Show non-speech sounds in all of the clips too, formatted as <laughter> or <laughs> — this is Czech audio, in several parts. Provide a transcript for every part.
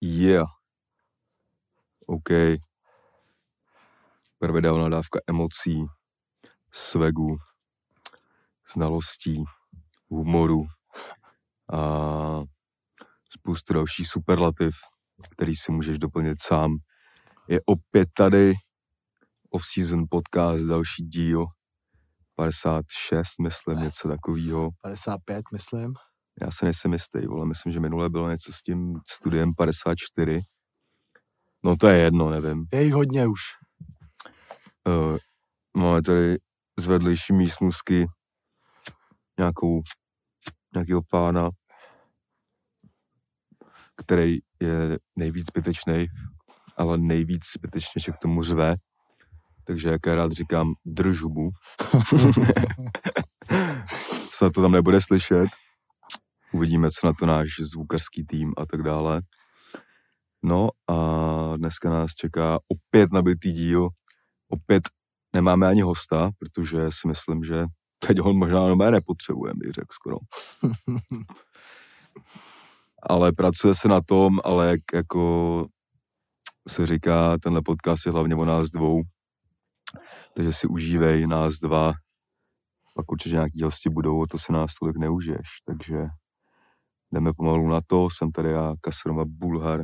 Yeah. OK. Pravidelná dávka emocí, svegu, znalostí, humoru a spoustu dalších superlativ, který si můžeš doplnit sám. Je opět tady off-season podcast, další díl, 56, myslím, něco takového. 55, myslím. Já se nejsem jistý, vole, myslím, že minule bylo něco s tím studiem 54. No to je jedno, nevím. Je jich hodně už. Uh, máme tady z vedlejší místnostky nějakou, nějakýho pána, který je nejvíc zbytečný, ale nejvíc zbytečně že k tomu řve. Takže jak já rád říkám, drž hubu. <laughs> Snad to tam nebude slyšet. Uvidíme, co na to náš zvukarský tým a tak dále. No a dneska nás čeká opět nabitý díl. Opět nemáme ani hosta, protože si myslím, že teď ho možná nové nepotřebujeme, bych řekl skoro. <laughs> ale pracuje se na tom, ale jak jako se říká, tenhle podcast je hlavně o nás dvou, takže si užívej nás dva, pak určitě nějaký hosti budou, to se nás tolik neužiješ, takže jdeme pomalu na to, jsem tady já, Kasroma Bulhar,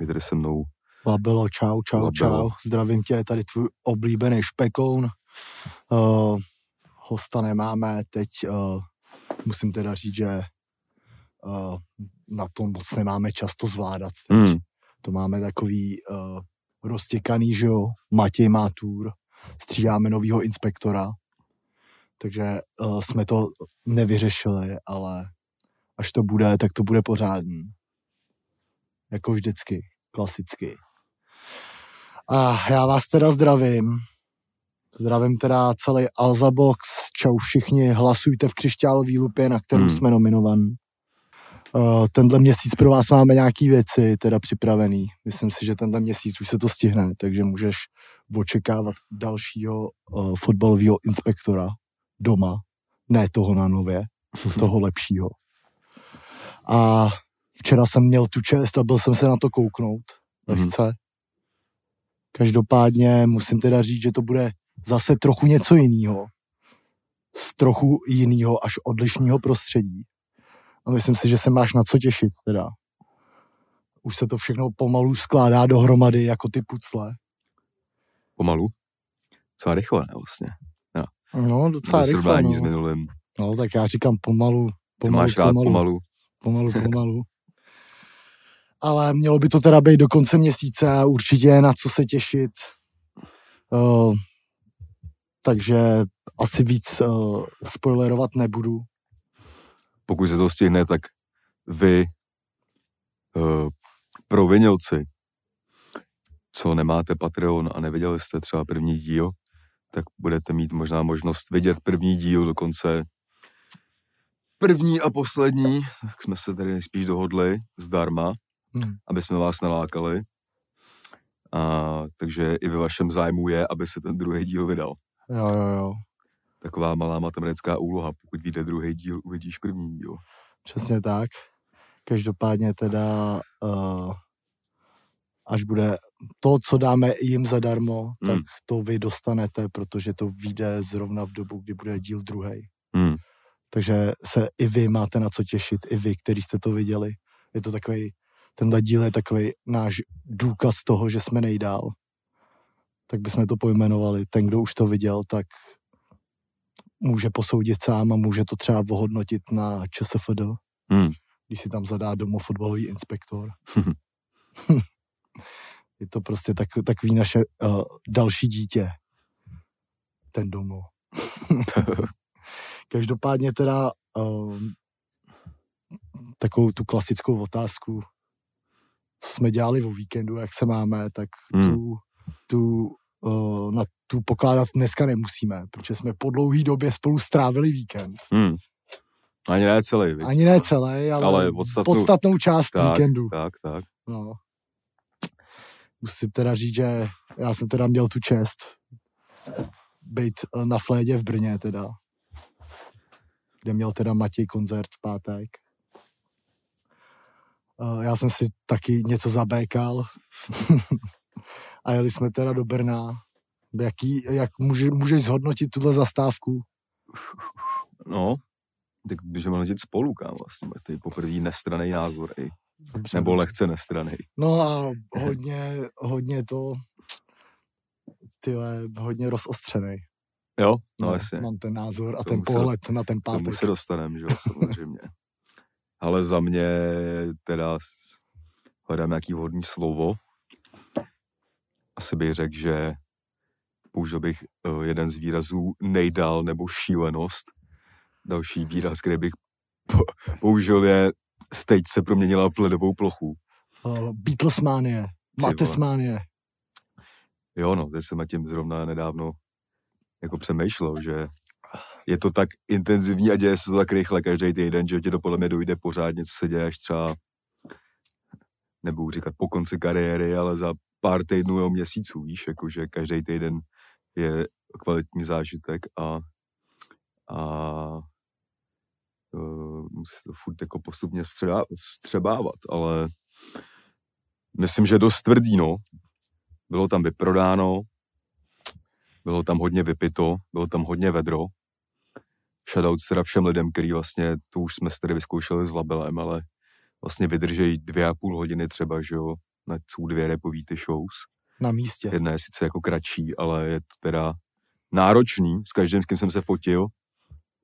je tady se mnou. Labelo, čau, čau, Labelo. čau, zdravím tě, tady tvůj oblíbený špekoun. Uh, hosta nemáme, teď uh, musím teda říct, že uh, na tom moc nemáme často zvládat. Teď. Hmm. To máme takový uh, roztěkaný, že jo, Matěj má tour, střídáme novýho inspektora, takže uh, jsme to nevyřešili, ale až to bude, tak to bude pořádný. Jako vždycky, klasicky. A já vás teda zdravím. Zdravím teda celý Alzabox. Čau všichni, hlasujte v křišťálový lupě, na kterou hmm. jsme nominovaní. Uh, tenhle měsíc pro vás máme nějaký věci teda připravený. Myslím si, že tenhle měsíc už se to stihne, takže můžeš očekávat dalšího uh, fotbalového inspektora doma. Ne toho na nově, <laughs> toho lepšího. A včera jsem měl tu čest a byl jsem se na to kouknout lehce. Mm. Každopádně musím teda říct, že to bude zase trochu něco jiného. Z trochu jiného až odlišného prostředí. A myslím si, že se máš na co těšit teda. Už se to všechno pomalu skládá dohromady jako ty pucle. Pomalu? Co rychle, ne, vlastně. Ja. No, docela rychle, no. s minulým. No, tak já říkám pomalu. pomalu Ty máš rád pomalu. Pomalu pomalu, pomalu. Ale mělo by to teda být do konce měsíce a určitě na co se těšit. Uh, takže asi víc uh, spoilerovat nebudu. Pokud se to stihne, tak vy, uh, provinilci, co nemáte Patreon a neviděli jste třeba první díl, tak budete mít možná možnost vidět první díl dokonce první a poslední, tak jsme se tady nejspíš dohodli zdarma, hmm. aby jsme vás nalákali. A, takže i ve vašem zájmu je, aby se ten druhý díl vydal. Jo, jo, jo. Taková malá matematická úloha. Pokud vyjde druhý díl, uvidíš první díl. Přesně tak. Každopádně teda, uh, až bude to, co dáme jim zadarmo, hmm. tak to vy dostanete, protože to vyjde zrovna v dobu, kdy bude díl druhý. Hmm. Takže se i vy máte na co těšit, i vy, kteří jste to viděli. Je to takový, tenhle díl je takový náš důkaz toho, že jsme nejdál. Tak bychom to pojmenovali. Ten, kdo už to viděl, tak může posoudit sám a může to třeba ohodnotit na ČSFD, hmm. když si tam zadá domofotbalový inspektor. <laughs> je to prostě tak, takový naše uh, další dítě. Ten domov. <laughs> Každopádně teda um, takovou tu klasickou otázku, co jsme dělali o víkendu, jak se máme, tak hmm. tu, tu, uh, na tu pokládat dneska nemusíme, protože jsme po dlouhé době spolu strávili víkend. Hmm. Ani ne celý. Víc. Ani ne celý, ale, ale podstatnou, podstatnou část tak, víkendu. Tak, tak. No. Musím teda říct, že já jsem teda měl tu čest být na flédě v Brně teda kde měl teda Matěj koncert v pátek. Uh, já jsem si taky něco zabékal <laughs> a jeli jsme teda do Brna. Jaký, jak může, můžeš zhodnotit tuhle zastávku? No, tak můžeme letět spolu, kam vlastně. To je poprvé nestraný názor, ej. Dobře, Nebo lehce nestraný. No a hodně, hodně to, ty hodně rozostřený. Jo, no, no jasně. Mám ten názor a ten pohled na ten pátek. Tomu se dostaneme, že jo, <laughs> samozřejmě. Ale za mě teda hledám nějaký vhodný slovo. Asi bych řekl, že použil bych eh, jeden z výrazů nejdál nebo šílenost. Další výraz, který bych <laughs> použil je stage se proměnila v ledovou plochu. Uh, Beatlesmanie, Matesmanie. Jo, no, teď jsem na tím zrovna nedávno jako přemýšlel, že je to tak intenzivní a děje se to tak rychle každý týden, že ti to podle mě dojde pořádně, co se děje až třeba, nebudu říkat po konci kariéry, ale za pár týdnů nebo měsíců, víš, jakože každý týden je kvalitní zážitek a, a uh, musí to furt jako postupně vstřebávat, ale myslím, že dost tvrdý, no. Bylo tam vyprodáno, bylo tam hodně vypito, bylo tam hodně vedro. Shoutouts teda všem lidem, který vlastně, to už jsme se tady vyzkoušeli s labelem, ale vlastně vydržejí dvě a půl hodiny třeba, že jo, na jsou dvě repový ty shows. Na místě. Jedna je sice jako kratší, ale je to teda náročný. S každým, s kým jsem se fotil,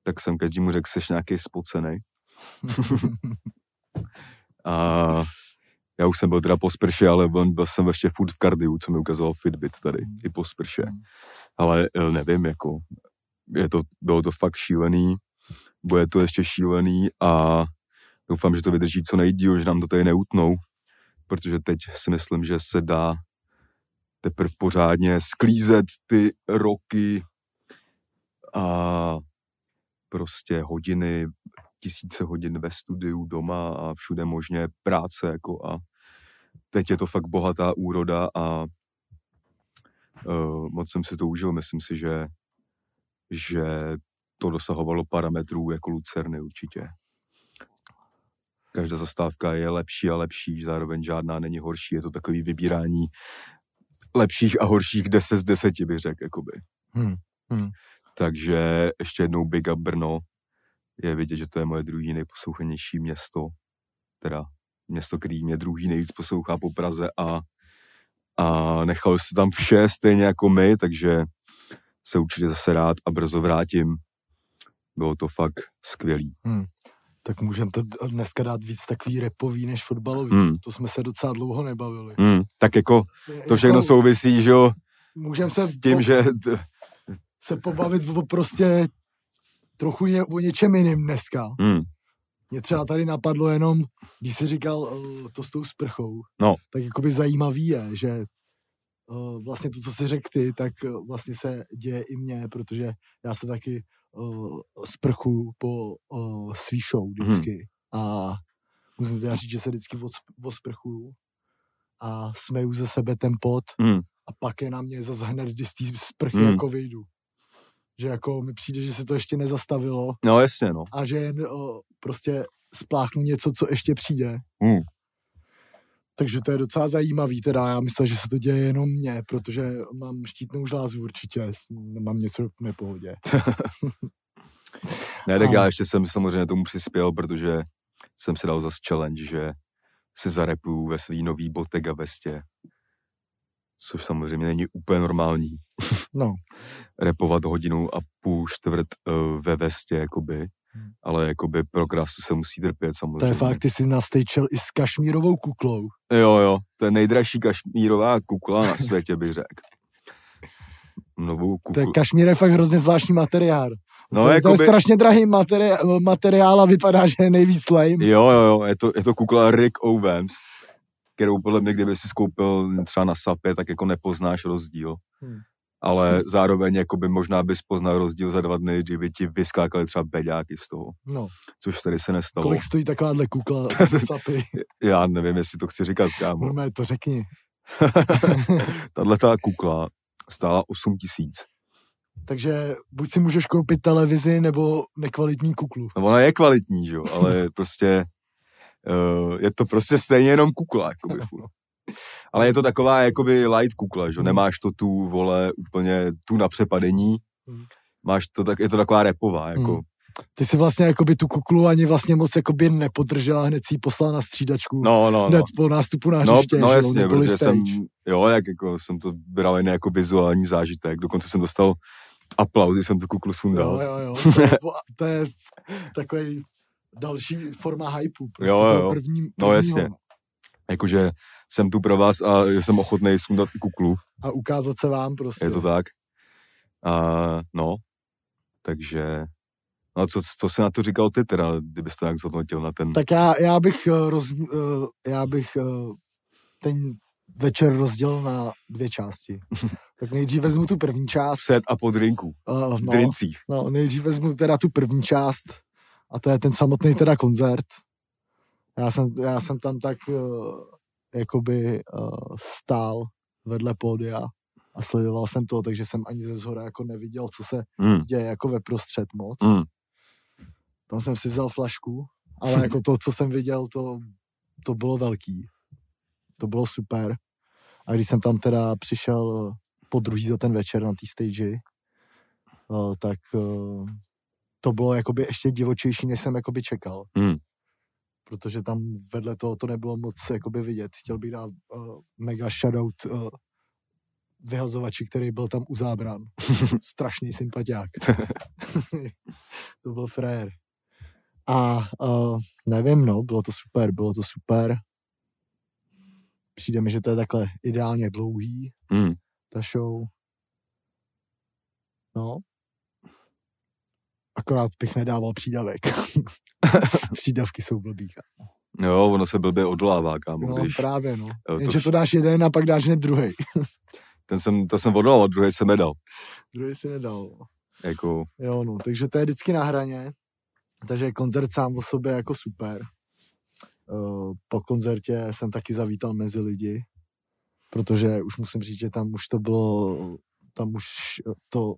tak jsem každému řekl, jsi nějaký spocený. <laughs> a já už jsem byl teda po sprše, ale byl jsem ještě furt v kardiu, co mi ukazoval Fitbit tady, i po sprše. Hmm. Ale eh, nevím, jako, je to, bylo to fakt šílený, bude to ještě šílený a doufám, že to vydrží co nejdíl, že nám to tady neutnou, protože teď si myslím, že se dá teprve pořádně sklízet ty roky a prostě hodiny, tisíce hodin ve studiu, doma a všude možně práce jako a teď je to fakt bohatá úroda a uh, moc jsem si to užil. Myslím si, že, že to dosahovalo parametrů jako Lucerny určitě. Každá zastávka je lepší a lepší, zároveň žádná není horší. Je to takový vybírání lepších a horších 10 z 10, bych řekl, jakoby. Hmm. Hmm. Takže ještě jednou Big Up Brno. Je vidět, že to je moje druhý nejposlouchanější město, teda město, který mě druhý nejvíc poslouchá po Praze a, a nechal si tam vše stejně jako my, takže se určitě zase rád a brzo vrátím. Bylo to fakt skvělý. Hmm. Tak můžeme to dneska dát víc takový repový než fotbalový. Hmm. To jsme se docela dlouho nebavili. Hmm. Tak jako to všechno jako, souvisí, že jo, můžeme se s tím, po, že... se pobavit o prostě trochu je, o něčem jiným dneska. Hmm. Mě třeba tady napadlo jenom, když jsi říkal uh, to s tou sprchou, no. tak jakoby zajímavý je, že uh, vlastně to, co jsi řekl ty, tak uh, vlastně se děje i mně, protože já se taky uh, sprchu po uh, svý show vždycky. Hmm. A musím teda říct, že se vždycky osprchuju a smeju ze sebe ten pot hmm. a pak je na mě zase hned, když z té sprchy hmm. jako vyjdu že jako mi přijde, že se to ještě nezastavilo. No jasně, no. A že jen o, prostě spláchnu něco, co ještě přijde. Hmm. Takže to je docela zajímavý, teda já myslím, že se to děje jenom mně, protože mám štítnou žlázu určitě, mám něco v nepohodě. <laughs> ne, tak a... já ještě jsem samozřejmě tomu přispěl, protože jsem si dal zase challenge, že se zarepuju ve svý nový botek a vestě což samozřejmě není úplně normální. No. <laughs> Repovat hodinu a půl čtvrt uh, ve vestě, jakoby. Hmm. Ale jakoby pro krásu se musí trpět samozřejmě. To je fakt, ty jsi nastejčel i s kašmírovou kuklou. Jo, jo, to je nejdražší kašmírová kukla na světě, bych řekl. Novou kuklu. To je kašmír je fakt hrozně zvláštní materiál. No, to, jakoby... to je strašně drahý materiál, materiál a vypadá, že je nejvíc lame. Jo, jo, jo, je to, je to kukla Rick Owens kterou podle mě, kdyby si skoupil třeba na SAPě, tak jako nepoznáš rozdíl. Hmm. Ale zároveň jako by možná bys poznal rozdíl za dva dny, kdyby ti vyskákaly třeba beďáky z toho. No. Což tady se nestalo. Kolik stojí takováhle kukla <laughs> ze SAPy? Já nevím, jestli to chci říkat, kámo. Normálně to řekni. <laughs> Tahle ta kukla stála 8 tisíc. Takže buď si můžeš koupit televizi, nebo nekvalitní kuklu. No ona je kvalitní, že jo, ale prostě uh, je to prostě stejně jenom kukla, jakoby. Ale je to taková, jakoby light kukla, že Hmm. nemáš to tu, vole, úplně tu na přepadení, Hmm. máš to tak, je to taková repová, jako, Hmm. Ty si vlastně jakoby tu kuklu ani vlastně moc jakoby nepodržela, hned si ji poslala na střídačku. no, no, no. Po nástupu na No, hřiště, no jo, jasně, protože jsem, jo, jak jako jsem to bral jen jako vizuální zážitek, dokonce jsem dostal aplauz, když jsem tu kuklu sundal. Jo, jo, jo. <laughs> To je, to je takový další forma hypeu. Prostě Jo, jo. První, No, jasně. Jakože jsem tu pro vás a jsem ochotný sundat i kuklu, A ukázat se vám prostě. je to tak. A no, takže, no a co, co jsi na to říkal ty teda, kdybyste nějak zhodnotil na ten, Tak já, já bych, eh, roz, eh, já bych eh, ten večer rozdělil na dvě části. <laughs> tak nejdřív vezmu tu první část. před a po drinku, Uh, no, drincích. no, nejdřív vezmu teda tu první část a to je ten samotný teda koncert. Já jsem, já jsem tam tak uh, jakoby uh, stál vedle pódia a sledoval jsem to, takže jsem ani ze zhora jako neviděl, co se Mm, děje jako ve prostřed moc. mm, Tam jsem si vzal flašku, ale jako to, co jsem viděl, to, to bylo velký. To bylo super. A když jsem tam teda přišel po druhý za ten večer na té stage, eh, tak to bylo jakoby ještě divočejší, než jsem jakoby čekal. mm. Protože tam vedle toho to nebylo moc jakoby vidět. Chtěl bych dát uh, mega shoutout uh, vyhazovači, který byl tam u zábran. <laughs> Strašný sympatiák. <laughs> to byl frajer. A uh, nevím, no, bylo to super, bylo to super. Přijde mi, že to je takhle ideálně dlouhý, Mm. ta show. No. Akorát bych nedával přídavek. <laughs> Přídavky jsou blbý. kámo. Jo, ono se blbě odolává, kámo, No když právě, no. jo, to Jenže vš- to dáš jeden a pak dáš hned druhý. <laughs> ten jsem, to jsem odolal, druhý jsem nedal. druhý si nedal. no. Jako, Jo, no, takže to je vždycky na hraně. Takže koncert sám o sobě jako super. Uh, po koncertě jsem taky zavítal mezi lidi, protože už musím říct, že tam už to bylo, tam už to,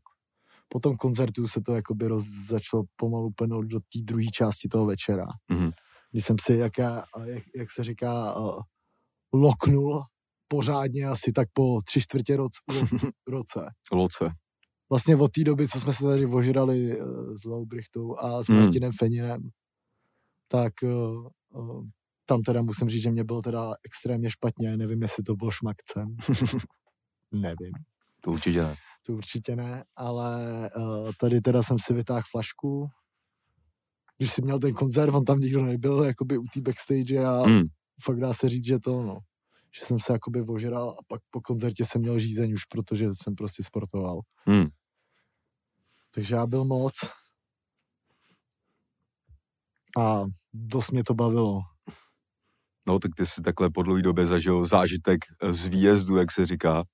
po tom koncertu se to jakoby roz, začalo pomalu plnout do té druhé části toho večera. mhm. Kdy jsem si, jak, já, jak, jak se říká, uh, loknul pořádně asi tak po tři čtvrtě roce, <laughs> roce loce. vlastně od té doby, co jsme se tady ožrali uh, s Laubrichtou a s Hmm. Martinem Feninem, tak uh, uh, tam teda musím říct, že mě bylo teda extrémně špatně, nevím, jestli to bylo šmakcem, <laughs> nevím, To určitě ne. To určitě ne, ale uh, tady teda jsem si vytáhl flašku, když si měl ten koncert, on tam nikdo nebyl, jakoby u té backstage a Mm. fakt dá se říct, že to, no, že jsem se jakoby ožral a pak po koncertě jsem měl žízeň už, protože jsem prostě sportoval. Mm. Takže já byl moc. A dost mě to bavilo. No, tak ty jsi takhle po dlouhé době zažil zážitek z výjezdu, jak se říká.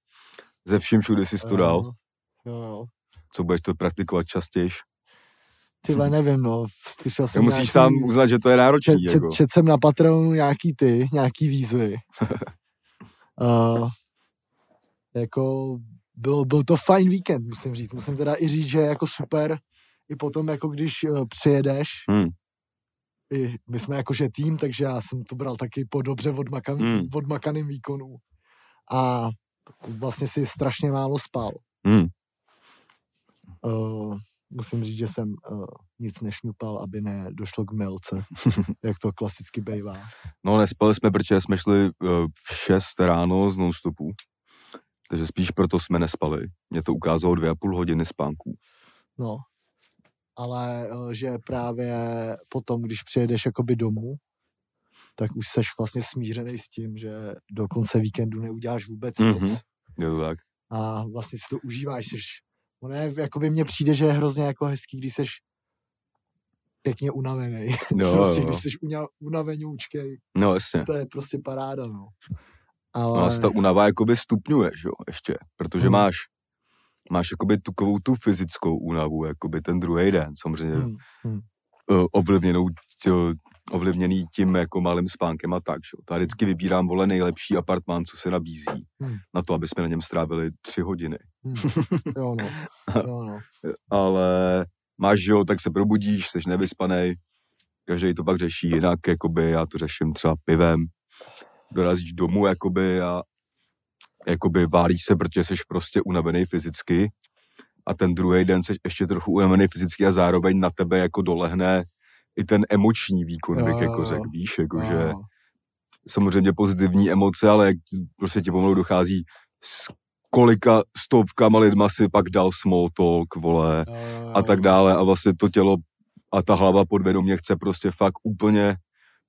Ze vším všude jsi to dal. Jo, jo. Co budeš to praktikovat častěji? Ty vole, nevím, no. Slyšel jsem musíš nějaký, sám uznat, že to je čet, náročný. čet, Jako. čet, jsem na Patreonu nějaký ty, nějaký výzvy. uh, <laughs> jako bylo, byl to fajn víkend, musím říct. Musím teda i říct, že je jako super i potom, jako když uh, přijedeš, Hmm. i my jsme jakože tým, takže já jsem to bral taky po dobře odmakan, Hmm. odmakaným výkonu. A vlastně si strašně málo spal. Hmm. Uh, musím říct, že jsem uh, nic nešňupal, aby nedošlo k melce, <laughs> jak to klasicky bývá. No, nespali jsme, protože jsme šli uh, v 6 ráno z non-stopu. Takže spíš proto jsme nespali. Mě to ukázalo dvě a půl hodiny spánku. No, ale uh, že právě potom, když přijedeš jakoby domů, tak už seš vlastně smířený s tím, že do konce víkendu neuděláš vůbec Mhm. nic. Je to tak? a vlastně si to užíváš, seš, ono je, jakoby mně přijde, že je hrozně jako hezký, když seš pěkně unavený. <laughs> Jo, prostě, když jsi unavenoučkej, No, jasně. to je prostě paráda, no. No Ale, a se ta unava jakoby stupňuje, že jo, ještě. Protože Hmm. máš máš jakoby takovou tu fyzickou únavu, jakoby ten druhý den, samozřejmě hm, hm, uh, ovlivněnou, ovlivněný tím jako malým spánkem a tak. Že? já vždycky vybírám vole nejlepší apartmán, co se nabízí, Hmm. na to, aby jsme na něm strávili tři hodiny. hm. jo, no. <laughs> Jo, no. Ale máš, jo, tak se probudíš, jsi nevyspanej, každý to pak řeší jinak, jakoby já to řeším třeba pivem, dorazíš domů, jakoby a jakoby válíš se, protože jsi prostě unavený fyzicky a ten druhý den jsi ještě trochu unavený fyzicky a zároveň na tebe jako dolehne i ten emoční výkon, Jo, bych jako řekl, víš, jako že Jo. samozřejmě pozitivní emoce, ale jak prostě ti pomalu dochází s kolika stovkama lidma si pak dal small talk, vole, Jo, jo, jo, a tak dále a vlastně to tělo a ta hlava podvědomě chce prostě fakt úplně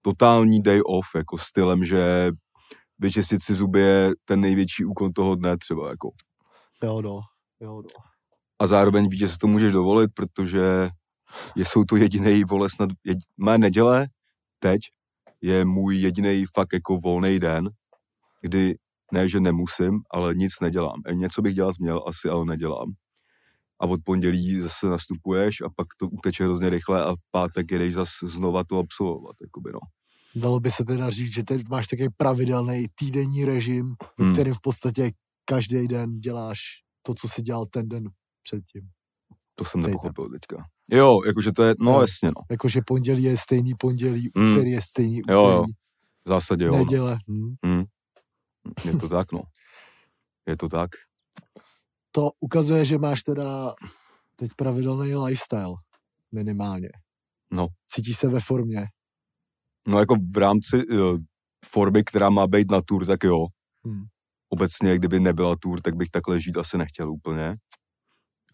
totální day off, jako stylem, že vyčistit si zuby je ten největší úkon toho dne třeba, jako. Jo, no. Jo, no. A zároveň víš, že si to můžeš dovolit, protože jsou to jediný vole snad, jed, mé neděle teď je můj jediný fakt jako volný den, kdy ne, že nemusím, ale nic nedělám. E, Něco bych dělat měl asi, ale nedělám. A od pondělí zase nastupuješ a pak to uteče hrozně rychle a v pátek jedeš zase znova to absolvovat. Jakoby no. Dalo by se teda říct, že teď máš takový pravidelný týdenní režim, ve Hmm. kterém v podstatě každý den děláš to, co jsi dělal ten den předtím. To jsem Týden. nepochopil teďka. Jo, jakože to je, no Jo. jasně no. Jakože pondělí je stejný pondělí, Hmm. úterý je stejný Jo, jo. úterý, V zásadě jo. No. neděle. Hm. Hmm. Je to tak, no. Je to tak. To ukazuje, že máš teda teď pravidelný lifestyle, minimálně. No. Cítíš se ve formě. No jako v rámci uh, formy, která má být na tour, tak jo. Hmm. Obecně, kdyby nebyla tour, tak bych takhle žít asi nechtěl úplně.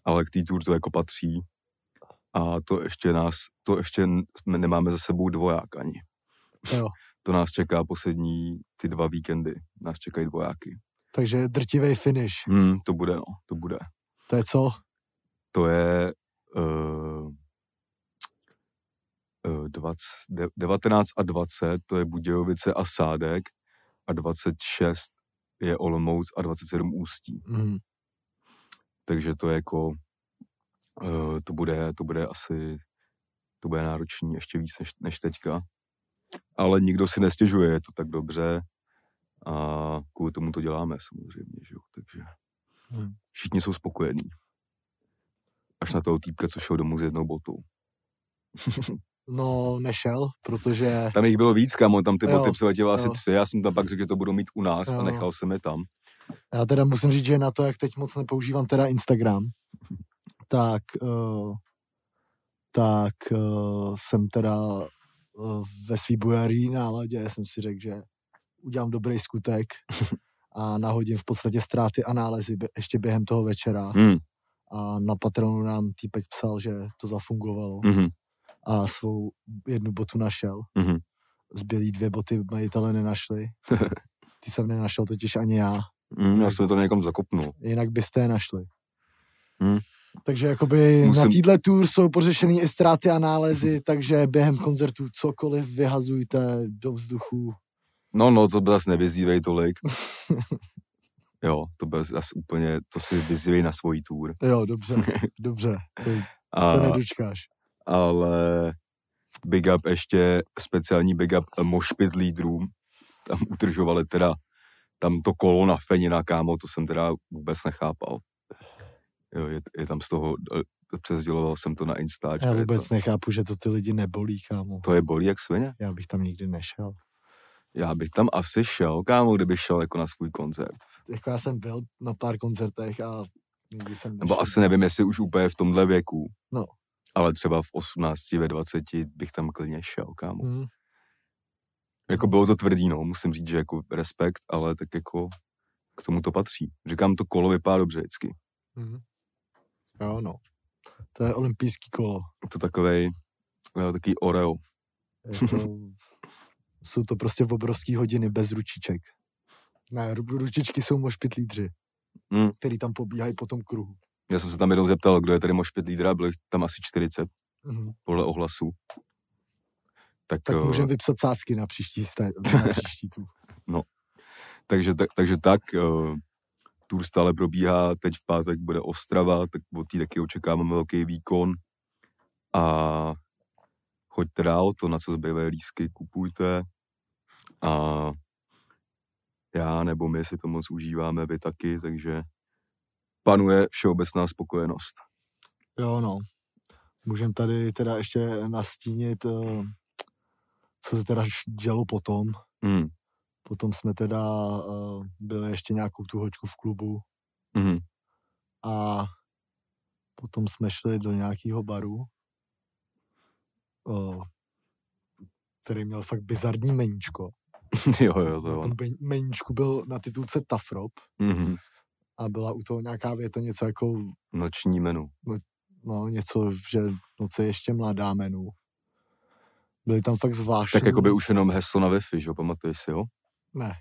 Ale k té tour to jako patří. A to ještě nás, to ještě nemáme za sebou dvoják ani. Jo. <laughs> To nás čeká poslední ty dva víkendy. Nás čekají dvojáky. Takže drtivý finish. Hmm, to bude, no, to bude. To je co? To je uh, uh, 20, de, 19 a 20, to je Budějovice a Sádek a 26 je Olomouc a 27 Ústí. Mm. Takže to je jako, uh, to bude, to bude asi, to bude náročný ještě víc než, než teďka. Ale nikdo si nestěžuje, je to tak dobře a kvůli tomu to děláme samozřejmě, že jo, takže Hmm. všichni jsou spokojení. Až na toho týpka, co šel domů s jednou botou. <laughs> No, nešel, protože Tam jich bylo víc, kamo, tam ty Jo, boty přiletěly asi tři, já jsem tam pak řekl, že to budou mít u nás Jo. a nechal jsem je tam. já teda musím říct, že na to, jak teď moc nepoužívám teda Instagram, tak, uh, tak uh, jsem teda uh, ve svý bojarí náladě jsem si řekl, že udělám dobrý skutek a nahodím v podstatě ztráty a nálezy ještě během toho večera. Hmm. A na Patronu nám týpek psal, že to zafungovalo Mhm. a svou jednu botu našel. Mhm. Zbylý dvě boty majitele nenašli. <laughs> Ty jsem nenašel totiž ani já. Mm, já jsem to někam zakopnul. jinak byste je našli. Hmm. Takže jakoby Musím- na téhle tour jsou pořešený i ztráty a nálezy, takže během koncertu cokoliv vyhazujte do vzduchu. No, no, to zase nevyzývej tolik. <laughs> jo, to byl zase úplně, to si vyzývej na svojí tour. Jo, dobře, <laughs> dobře, to A, se nedočkáš. ale big up ještě, speciální big up eh, Moshpit lídrům. Tam utržovali teda tam to kolo na Fenina, kámo, to jsem teda vůbec nechápal. Jo, je, je tam z toho, eh, přezděloval jsem to na Instač. Já vůbec to, nechápu, že to ty lidi nebolí, kámo. to je bolí jak svině. Já bych tam nikdy nešel. Já bych tam asi šel, kámo, kdybych šel jako na svůj koncert. Jako já jsem byl na pár koncertech a nikdy jsem nešel. Nebo asi nevím, jestli už úplně v tomhle věku. No. Ale třeba v 18, ve 20 bych tam klidně šel, kámo. Hmm. Jako bylo to tvrdý, no, musím říct, že jako respekt, ale tak jako k tomu to patří. Říkám, to kolo vypadá dobře vždycky. Hmm. Jo, no. To je olympijský kolo. To takovej, jo, takový oreo. Je to, <laughs> jsou to prostě obrovský hodiny bez ručiček. Ne, ru- ručičky jsou mošpitlídři, Hmm. který tam pobíhají po tom kruhu. Já jsem se tam jednou zeptal, kdo je tady mošpit lídra, bylo tam asi 40 Mhm. podle ohlasu. Tak, Tak eh, můžeme vypsat sázky na příští, na příští tu. <laughs> takže, tak, takže tak, uh, tour stále probíhá, teď v pátek bude Ostrava, tak od té taky očekáváme velký výkon. A choďte dál, to, na co zbývají lísky, kupujte. A já nebo my si to moc užíváme, vy taky, takže panuje všeobecná spokojenost. Jo, no. Můžeme tady teda ještě nastínit uh, co se teda dělo potom. Mm. Potom jsme teda uh, byli ještě nějakou tu hoďku v klubu Mm. a potom jsme šli do nějakého baru, uh, který měl fakt bizarní meníčko. <laughs> jo, jo, to Na tom ben- meníčku byl na titulce Tafrop Mm. a byla u toho nějaká věta něco jako, Noční menu. no něco, že noc je ještě mladá menu. Byly tam fakt zvláštní. Tak jako by už jenom heslo na Wi-Fi, že jo, pamatuješ si, jo? Ne,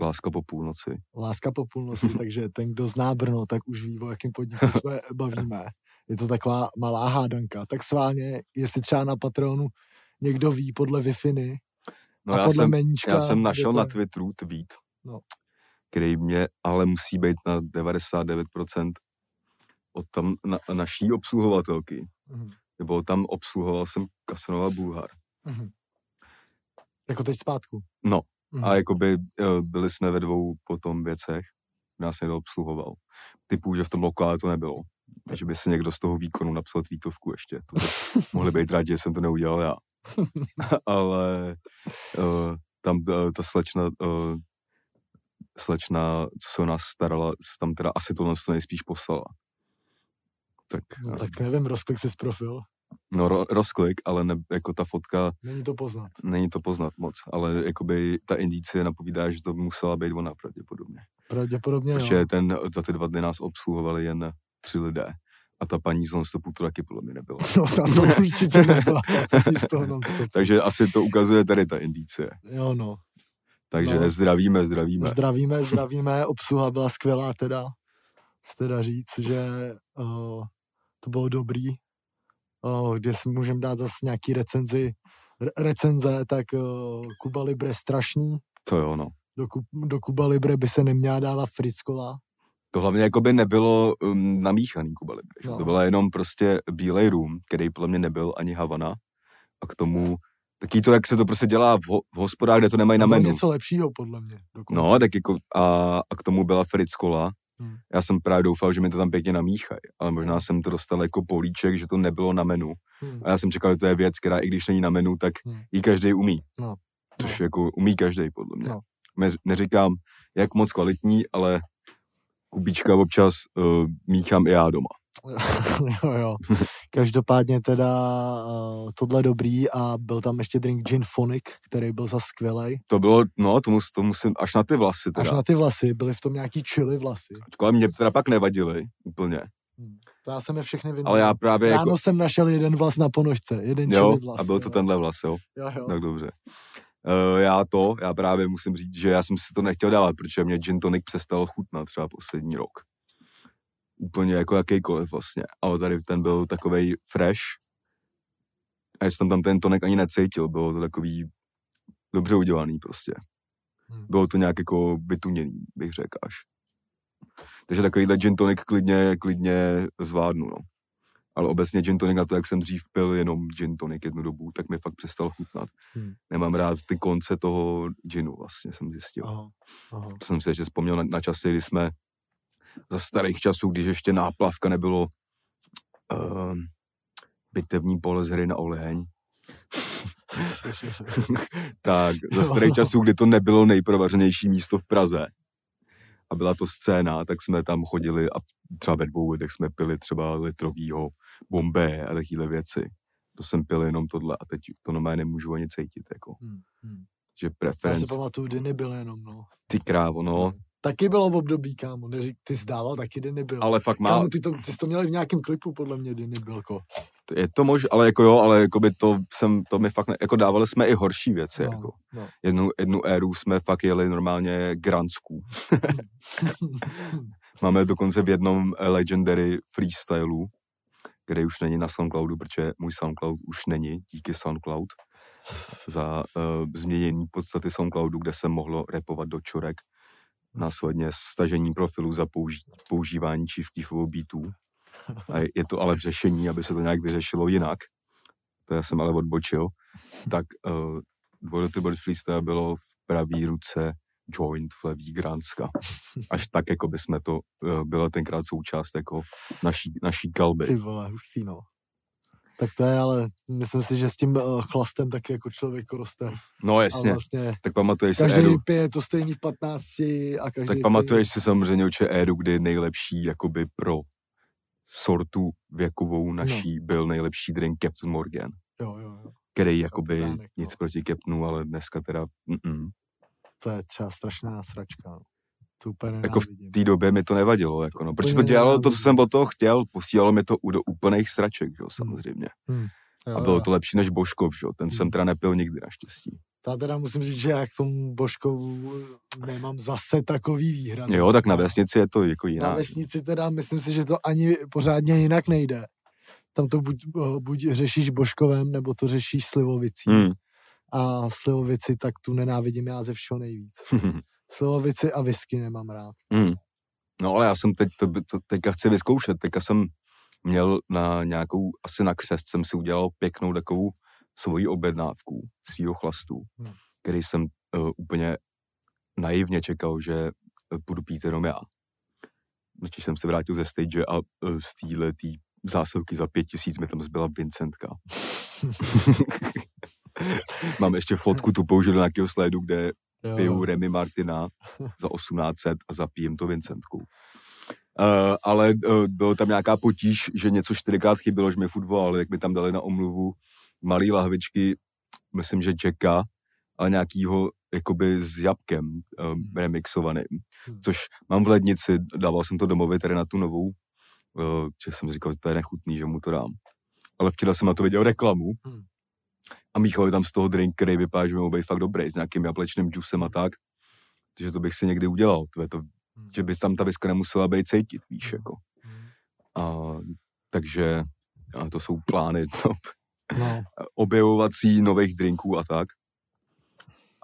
Láska po půlnoci. láska po půlnoci, <laughs> takže ten, kdo zná Brno, tak už ví, o jakém podniku jsme bavíme. Je to taková malá hádanka. Tak sválně, jestli třeba na Patronu někdo ví podle wi No a já podle jsem, meníčka... já jsem našel to na. Twitteru tweet, No. který mě ale musí být na 99% od tam na, naší obsluhovatelky. Mhm, Nebo tam obsluhoval jsem Kasanova Bulhar. mhm. Jako teď zpátku. No, Mhm. A jakoby eh, byli jsme ve dvou potom věcech, nás někdo obsluhoval. Typu, že v tom lokále to nebylo. Takže by si někdo z toho výkonu napsal tweetovku ještě. To by <laughs> mohli být rádi, že jsem to neudělal já. <laughs> Ale uh, tam uh, ta slečna, uh, slečna, co se o nás starala, tam teda asi tohle to nejspíš poslala. Tak, No, tak nevím, rozklik si z profil. No ro, rozklik, ale ne, jako ta fotka, Není to poznat. není to poznat moc, ale jakoby ta indicie napovídá, že to musela být ona pravděpodobně. Pravděpodobně Protože jo. ten, za ty dva dny nás obsluhovali jen tři lidé. A ta paní z non-stopu to taky podle mě nebyla. <laughs> No, ta to <laughs> určitě nebyla. Z toho non-stop. Takže asi to ukazuje tady ta indicie. Jo, no. Takže No. zdravíme, zdravíme. Zdravíme, zdravíme, obsluha byla skvělá teda. Chci teda říct, že uh, to bylo dobrý. Uh, kde si můžeme dát zase nějaký recenzi, re- recenze, tak uh, Kuba Libre strašný. To jo, no. Do, do Kuba Libre by se neměla dávat frickola. To hlavně jako by nebylo um, namíchaný Kuba Libre. že? No. To byla jenom prostě bílej room, který podle mě nebyl ani Havana. A k tomu taky to, jak se to prostě dělá v, ho, v hospodách, kde to nemají na To bylo menu. něco lepšího, podle mě. Dokonce. No, tak jako, a, a k tomu byla Fritz. Hmm. Já jsem právě doufal, že mi to tam pěkně namíchají, ale možná jsem to dostal jako políček, že to nebylo na menu. Hmm. A já jsem čekal, že to je věc, která i když není na menu, tak Hmm. ji každý umí. No. Což jako umí každý podle mě. No. Ne, neříkám, jak moc kvalitní, ale kubička občas uh, míchám i já doma. <laughs> jo, jo. Každopádně teda uh, tohle dobrý a byl tam ještě drink Gin Phonic, který byl za skvělej. To bylo, no, to, mus, to musím, až na ty vlasy Až teda. na ty vlasy, byly v tom nějaký chili vlasy. Ale mě teda pak nevadily úplně. To já jsem je všechny vyndal. Ale já právě Ráno jako, jsem našel jeden vlas na ponožce, jeden jo, chili vlas. a byl to jo. tenhle vlas, jo. Jo, jo. Tak dobře. Uh, já to, já právě musím říct, že já jsem si to nechtěl dávat, protože mě gin tonic přestal chutnat třeba poslední rok. Úplně jako jakýkoliv vlastně. Ale tady ten byl takovej fresh. A já jsem tam ten tonik ani necítil, bylo to takový dobře udělaný prostě. Hmm. Bylo to nějak jako vytuněný, bych řekl až. Takže takovýhle gin tonic klidně, klidně zvládnu, no. Ale obecně gin tonic na to, jak jsem dřív pil jenom gin tonic jednu dobu, tak mi fakt přestal chutnat. Hmm. Nemám rád ty konce toho ginu, vlastně jsem zjistil. Aha, aha. To jsem si ještě vzpomněl na, na časy, kdy jsme za starých časů, když ještě náplavka nebylo uh, bitevní pole z hry na oleheň, <laughs> tak za starých časů, kdy to nebylo nejprovařenější místo v Praze a byla to scéna, tak jsme tam chodili a třeba ve dvou lidech jsme pili třeba litrovýho bombé a takovéhle věci. To jsem pil jenom tohle a teď to normálně nemůžu ani cítit, jako, Hmm, hmm. že Já si preference, pamatuju, Diny byl jenom, no. ty krávo, no, Taky bylo v období, kámo. Neřík, ty jsi dával, taky Diny byl. ale fakt má, Kámo, ty, to, ty jsi to měl v nějakém klipu, podle mě, Diny Bylko. je to možné, ale jako jo, ale jako by to jsem, to mi fakt ne, jako dávali jsme i horší věci, No, jako. no. Jednu, jednu éru jsme fakt jeli normálně grandskou. <laughs> Máme dokonce v jednom eh, Legendary freestylu, který už není na Soundcloudu, protože můj Soundcloud už není, díky Soundcloud, za uh, změnění podstaty Soundcloudu, kde se mohlo repovat do čorek, následně stažení profilu za použi- používání Keefovou beatů. A je to ale v řešení, aby se to nějak vyřešilo jinak. To já jsem ale odbočil. Tak uh, to Bird Freestyle bylo v pravý ruce joint v levý Gránska. Až tak, jako by jsme to, uh, byla tenkrát součást jako naší, naší kalby. Ty vole, hustý, no. Tak to je, ale myslím si, že s tím uh, chlastem taky jako člověk roste. No A jasně, vlastně tak pamatuješ si každý éru, pije to stejný v 15 a každý tak pamatuješ si samozřejmě určitě éru, kdy nejlepší jakoby pro sortu věkovou naší byl nejlepší drink Captain Morgan, Jo, jo, jo. který jakoby Kapitánek, no. nic proti Captainu, ale dneska teda mm-mm. To je třeba strašná sračka. No. To úplně Jako v té době mi to nevadilo, jako no, protože to dělalo to, co jsem od toho chtěl, posílalo mi to u- do úplných sraček, jo, samozřejmě. Jo, A bylo to lepší než Božkov, jo, ten jsem Hmm. teda nepil nikdy naštěstí. Já teda musím říct, že já k tomu Božkovu nemám zase takový výhrady. Jo, tak na vesnici je to jako Na jinak. vesnici teda myslím si, že to ani pořádně jinak nejde. Tam to buď, eh, buď řešíš Božkovem, nebo to řešíš Slivovicí. Hmm. A Slivovici tak tu nenávidím já ze všeho nejvíc. <laughs> Slivovici a whisky nemám rád. Hmm. No ale já jsem teď, to, to, teďka chci vyzkoušet, teďka jsem měl na nějakou, asi na křest jsem si udělal pěknou takovou svoji objednávku svýho chlastu, Hmm. který jsem uh, úplně naivně čekal, že eh, budu pít jenom já. Když jsem se vrátil ze stage a uh, z téhle tý zásilky za pět tisíc mi tam zbyla Vincentka. <laughs> <laughs> Mám ještě fotku tu použil do nějakého sledu, kde Jo, piju Remy Martina <laughs> za 1800 a zapijem to Vincentku. Uh, ale uh, bylo tam nějaká potíž, že něco čtyřikrát chybělo, že mi furt volali, jak mi tam dali na omluvu malý lahvičky, myslím, že Jacka, ale nějakýho jakoby s jabkem um, remixovaným, Hmm. což mám v lednici, dával jsem to domově tady na tu novou, uh, že jsem říkal, že to je nechutný, že mu to dám. Ale včera jsem na to viděl reklamu Hmm. A míchali tam z toho drink, který vypadá, že by mohl být fakt dobrý, s nějakým jablečným džusem a tak. Takže to bych si někdy udělal. To je to, Hmm. že bys tam ta viska nemusela být cítit, víš, Hmm. jako. Hmm. A, takže a to jsou plány to, <laughs> No, objevovací nových drinků a tak.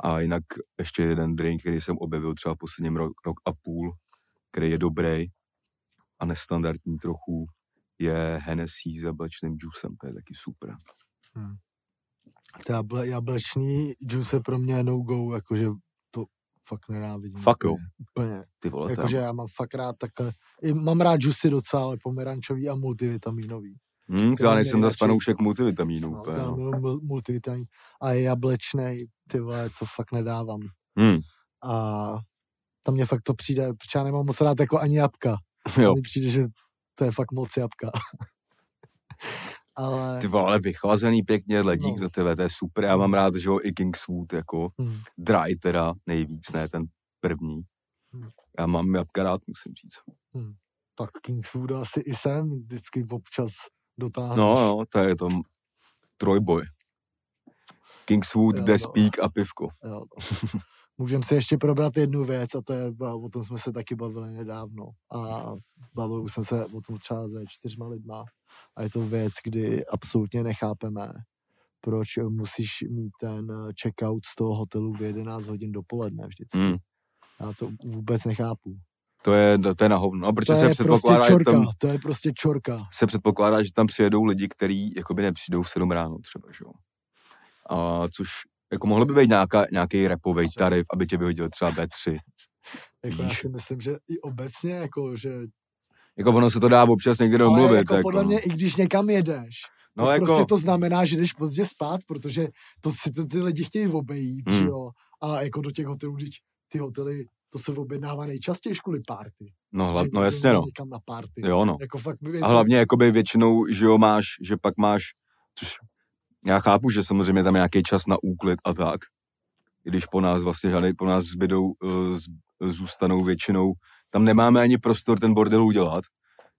A jinak ještě jeden drink, který jsem objevil třeba posledním rok, rok a půl, který je dobrý a nestandardní trochu, je Hennessy s jablečným džusem, to je taky super. To jable, jablečný juice je pro mě no-go, jakože to fakt nenávidím. Fakt jo. úplně. Ty vole, Jakože já mám fakt rád takhle, i mám rád juicy docela, ale pomerančový a multivitaminový. Hmm, já nejsem zase fanoušek multivitaminů. No, úplně, no. multivitamin. A jablečnej, ty vole, to fakt nedávám. Hmm, A tam mě fakt to přijde, protože já nemám moc rád jako ani jabka. <laughs> jo. Mi přijde, že to je fakt moc jabka. <laughs> ale Ty vole, ale vychlazený pěkně, ledík No. za tebe, to je super. Já mám rád, že jo, i Kingswood, jako hm, dry teda nejvíc, ne ten první. Hmm. Já mám jabka rád, musím říct. tak Kingswood asi i sem vždycky občas dotáhneš. No, no, to je to trojboj. Kingswood, Jo, no. A pivko. Jo, no. <laughs> Můžeme si ještě probrat jednu věc a to je, o tom jsme se taky bavili nedávno a bavil už jsem se o tom třeba se čtyřma lidma a je to věc, kdy absolutně nechápeme, proč musíš mít ten checkout z toho hotelu v 11 hodin dopoledne vždycky. Hmm. Já to vůbec nechápu. To je, to je na hovno. No, protože To se je prostě předpokládá, že čorka, tam, to je prostě čorka. se předpokládá, že tam přijedou lidi, kteří jakoby nepřijdou v 7 ráno třeba, že jo. A což jako mohlo by být nějaká, nějaký repový tarif, aby tě vyhodil třeba B3. Jako já si myslím, že i obecně, jako, že Jako ono se to dá občas někde domluvit. jako jako, podle mě, i když někam jedeš, no, tak jako, prostě to znamená, že jdeš pozdě spát, protože to si ty, ty lidi chtějí obejít, Hmm. jo. A jako do těch hotelů, když ty hotely, to se objednává nejčastěji kvůli party. no, hla, no jasně, no. Někam na party. Jo, no. Jako fakt by A hlavně jakoby většinou, že jo, máš, že pak máš, což chápu, že samozřejmě tam je nějaký čas na úklid a tak, když po nás vlastně žádný, po nás zbydou, z, zůstanou většinou, tam nemáme ani prostor ten bordel udělat,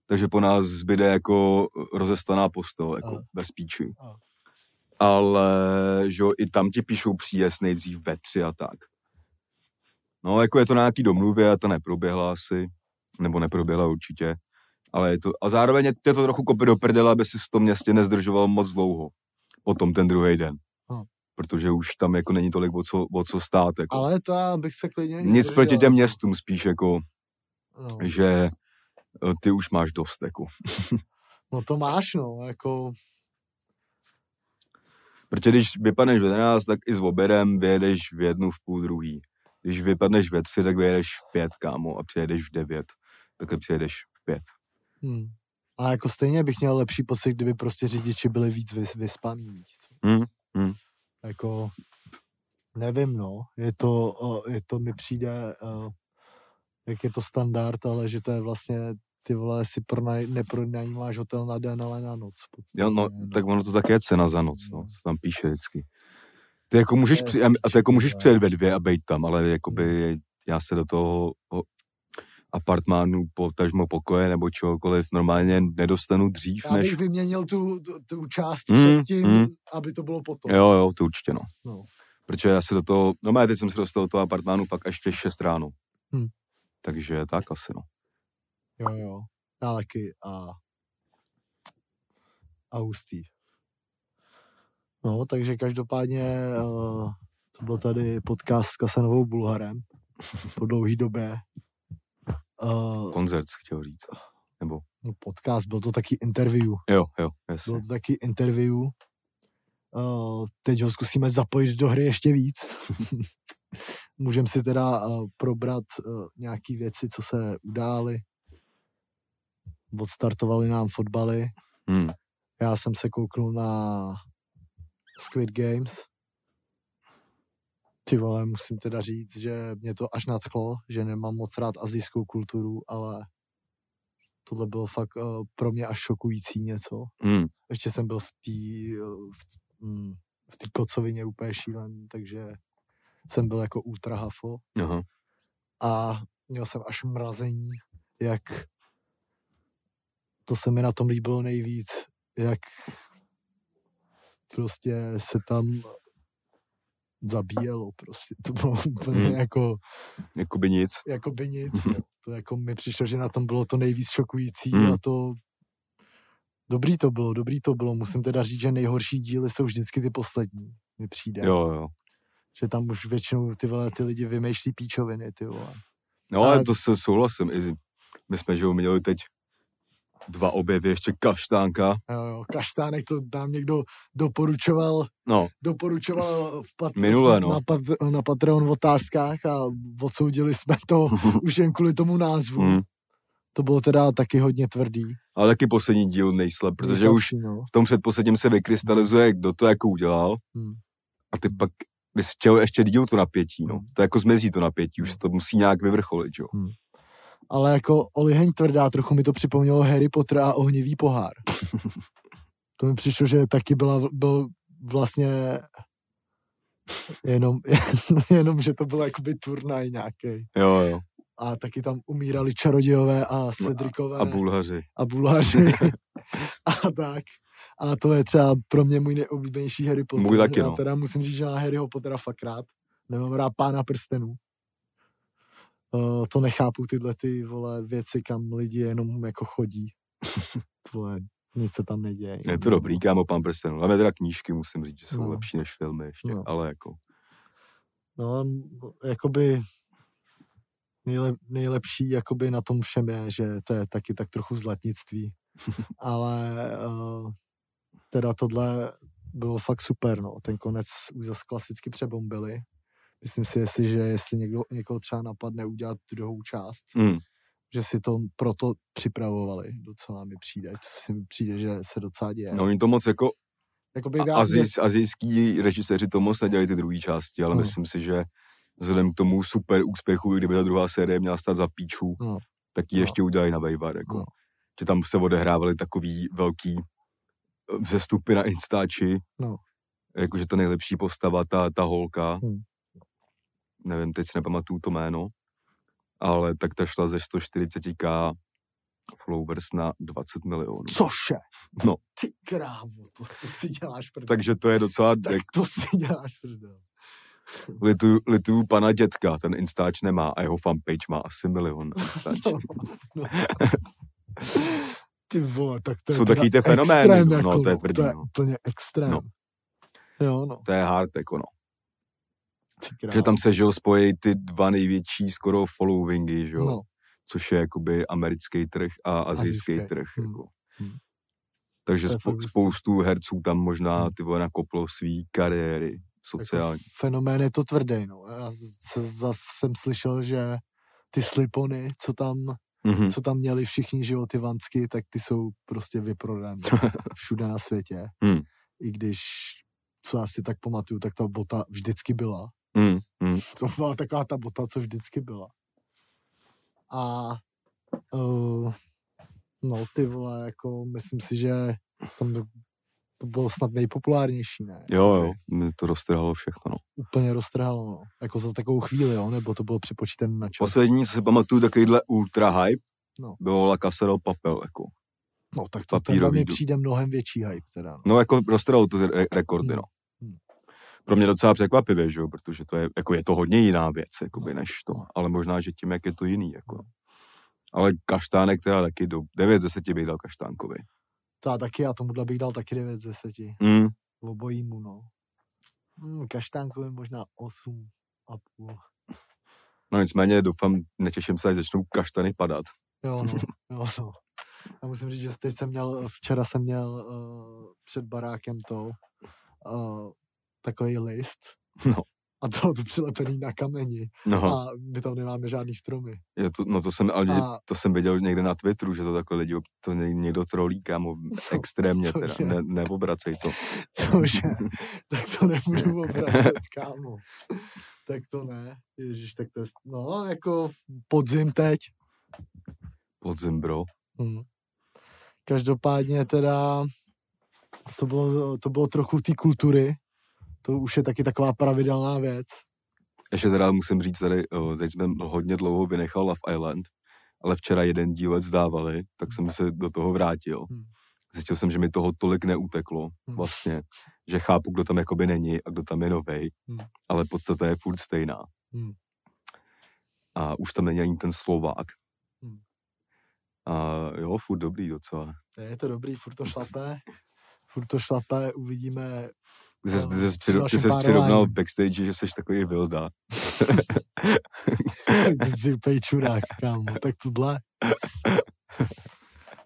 takže po nás zbyde jako rozestaná postel, jako Aha. bez píči. Ale, že jo, i tam ti píšou příjezd nejdřív ve tři a tak. No, jako je to na nějaký domluvě a ta neproběhla asi, nebo neproběhla určitě, ale je to, a zároveň je je to trochu kopy do prdele, aby si v tom městě nezdržoval moc dlouho, potom ten druhý den. Hm. Protože už tam jako není tolik o co, o co stát. Jako. Ale to já bych se klidně... Nic proti těm městům, spíš jako, No. že eh, ty už máš dost, jako. <laughs> no to máš, no, jako... Protože když vypadneš v 11, tak i s obědem vyjedeš v jednu, v půl druhý. Když vypadneš ve tři, tak vyjedeš v pět, kámo, a přijedeš v devět. Takhle přijedeš v pět. Hm. A jako stejně bych měl lepší pocit, kdyby prostě řidiči byli víc vys, vyspaný. Hmm, hmm. Jako, nevím, no. Je to, je to mi přijde, jak je to standard, ale že to je vlastně ty vole, si pronaj, nepronajímáš hotel na den, ale na noc. podstatě, Jo, no, no. tak ono to také je cena za noc, no, No. co tam píše vždycky. Ty jako můžeš, při, a ty jako můžeš přijet ve dvě a bejt tam, ale jakoby já se do toho apartmánu, potažmo pokoje nebo čehokoliv normálně nedostanu dřív, Já než... bych vyměnil tu, tu, tu část Mm, předtím, mm. aby to bylo potom. Jo, jo, to určitě, no. No. Protože já se do toho, no teď jsem se dostal do toho apartmánu fakt až v těch 6 ráno. Hm. Takže tak asi, no. Jo, jo. Já taky a a hustý. No, takže každopádně uh, to byl tady podcast s Kasanovou Bulharem po dlouhý době. Uh, Koncert chtěl říct. Nebo, no, podcast, byl to taky interview. jo, jo, jasně. Bylo to taky interview. Uh, teď ho zkusíme zapojit do hry ještě víc. <laughs> Můžeme si teda uh, probrat uh, nějaké věci, co se udály. Odstartovali nám fotbaly. Hmm. Já jsem se kouknul na Squid Games. Ty vole, musím teda říct, že mě to až nadchlo, že nemám moc rád azijskou kulturu, ale tohle bylo fakt uh, pro mě až šokující něco. Hmm. Ještě jsem byl v té v, mm, v té kocovině úplně šílený, takže jsem byl jako ultra hafo Aha. a měl jsem až mrazení, jak to se mi na tom líbilo nejvíc, jak prostě se tam zabíjelo prostě. To bylo úplně Hmm. jako, Jakoby nic. jako by nic. jo. To jako mi přišlo, že na tom bylo to nejvíc šokující Hmm. a to dobrý to bylo, dobrý to bylo. Musím teda říct, že nejhorší díly jsou vždycky ty poslední, mi přijde. Jo, jo. Že tam už většinou ty, vole, ty lidi vymýšlí píčoviny, ty vole. No ale Ale- to se souhlasím. My jsme, že jo, měli teď dva objevy, ještě kaštánka. Jo, jo, kaštánek to nám někdo doporučoval, No, doporučoval v pat, Minule, no. na, pat, na Patreon v otázkách a odsoudili jsme to <laughs> už jen kvůli tomu názvu. hmm. To bylo teda taky hodně tvrdý. ale taky poslední díl nejslab, protože už No. v tom předposledním se vykrystalizuje, kdo to jako udělal Hmm. a ty pak bys chtěl ještě díl to napětí, no. Hmm. To jako zmizí to napětí, už to musí nějak vyvrcholit, jo. Ale jako oliheň tvrdá, trochu mi to připomnělo Harry Potter a ohnivý pohár. <laughs> to mi přišlo, že taky byla, byl vlastně jenom, <laughs> jenom, že to bylo jakoby turnaj nějaký. Jo, jo. A taky tam umírali čarodějové a Cedrikové A bulhaři. a bulhaři <laughs> a tak. A to je třeba pro mě můj nejoblíbenější Harry Potter. Můj taky, no. teda musím říct, že mám Harryho Pottera fakt rád. Nemám rád pána prstenů. Uh, to nechápu tyhle ty vole věci, kam lidi jenom jako chodí. <laughs> vole, nic se tam neděje. Je to dobrý, kámo, pán prstenů. Ale teda knížky, musím říct, že jsou No. lepší než filmy ještě, No. ale jako... No, jakoby nejlep, nejlepší jakoby na tom všem je, že to je taky tak trochu zlatnictví. <laughs> Ale uh, teda tohle bylo fakt super, no. Ten konec už zase klasicky přebombili. Myslím si, jestli, že jestli někdo, někoho třeba napadne udělat druhou část, Mm. že si to proto připravovali, docela mi přijde. To si mi přijde, že se docela děje. No, oni to moc jako... Jakoby já- azijs, azijský režiséři to moc nedělají ty druhé části, ale Hmm. myslím si, že vzhledem k tomu super úspěchu, kdyby ta druhá série měla stát za píčů, No. tak ji No. ještě udělají na vejvar, jako. No. Že tam se odehrávaly takový velký eh, vzestupy na Instači, No. jakože ta nejlepší postava, ta, ta holka, Hmm. Nevím, teď si nepamatuju to jméno, ale tak ta šla ze 140k followers na 20 milionů. Cože? No. Ty krávo, to, to si děláš prdel. Takže to je docela, tak to si děláš prdel. lituju, lituju pana dětka, ten Instač nemá a jeho fanpage má asi milion. <laughs> No, no. Ty vole, tak to je Jsou teda taky ty fenomény, extrém, no, jako, to je tvrdý, To je no. úplně extrém. No. Jo, no. To je hard, jako no. Že tam se, že jo, spojí ty dva největší skoro followingy, že jo. No, což je jakoby americký trh a azijský trh. hm, Jako. hm. Takže spo, spoustu herců tam možná Hm. ty vole nakoplo svý kariéry jako sociální. fenomén je to tvrdý, no. Já se- zase jsem slyšel, že ty slipony, co tam Mhm. co tam měli všichni, že jo, ty vansky, tak ty jsou prostě vyprodané <laughs> všude na světě. Hmm. I když, co já si tak pamatuju, tak ta bota vždycky byla. Mm, mm. To byla taková ta bota, co vždycky byla. A uh, no ty vole, jako myslím si, že tam to, to bylo snad nejpopulárnější, ne? Jo, jo, mi to roztrhalo všechno, no. Úplně roztrhalo, no. Jako za takovou chvíli, jo, nebo to bylo připočten na čas. Poslední, co si pamatuju, takovýhle ultra hype, No. bylo La Casa del Papel, jako. No tak to tenhle mi přijde mnohem větší hype teda. No. No, jako roztrhalo to ty re- rekordy, Hmm. no. Pro mě docela překvapivě, že jo, protože to je, jako je to hodně jiná věc, jakoby, než to, ale možná, že tím, jak je to jiný, jako. Ale kaštánek teda taky do 9 z 10 bych dal kaštánkovi. To já taky, a tomuhle bych dal taky 9 z 10. Mm, Obojímu, no. Hmm, kaštánkovi možná 8 a půl. no nicméně doufám, netěším se, až začnou kaštany padat. Jo, no, <laughs> jo, no. Já musím říct, že teď jsem měl, včera jsem měl uh, před barákem to uh, takový list. No. A bylo to přilepený na kameni. No, A my tam nemáme žádný stromy. je to, no to jsem, ale A- to jsem viděl někde na Twitteru, že to takhle lidi, to ně- někdo trolí, kámo, Co- extrémně cože? teda, ne, neobracej to. <laughs> Cože? tak to nebudu obracet, kámo. Tak to ne. Ježíš, tak to je, no, jako podzim teď. Podzim, bro. Hmm. Každopádně teda to bylo, to bylo trochu té kultury. To už je taky taková pravidelná věc. Ještě teda musím říct tady, teď jsme hodně dlouho vynechal Love Island, ale včera jeden dílec dávali, tak jsem se do toho vrátil. Hmm. Zjistil jsem, že mi toho tolik neuteklo Hmm. vlastně, že chápu, kdo tam jakoby není a kdo tam je novej, Hmm. ale podstata je furt stejná. Hmm. A už tam není ani ten Slovák. Hmm. A jo, furt dobrý docela. Je to dobrý, furt to šlape. Furt to šlape, uvidíme. Ty ses, ty ses, při přido, ty vašem ses párování. přirovnal v backstage, že jsi takový vilda. <laughs> Ty jsi úplně čurák, kámo. Tak tohle.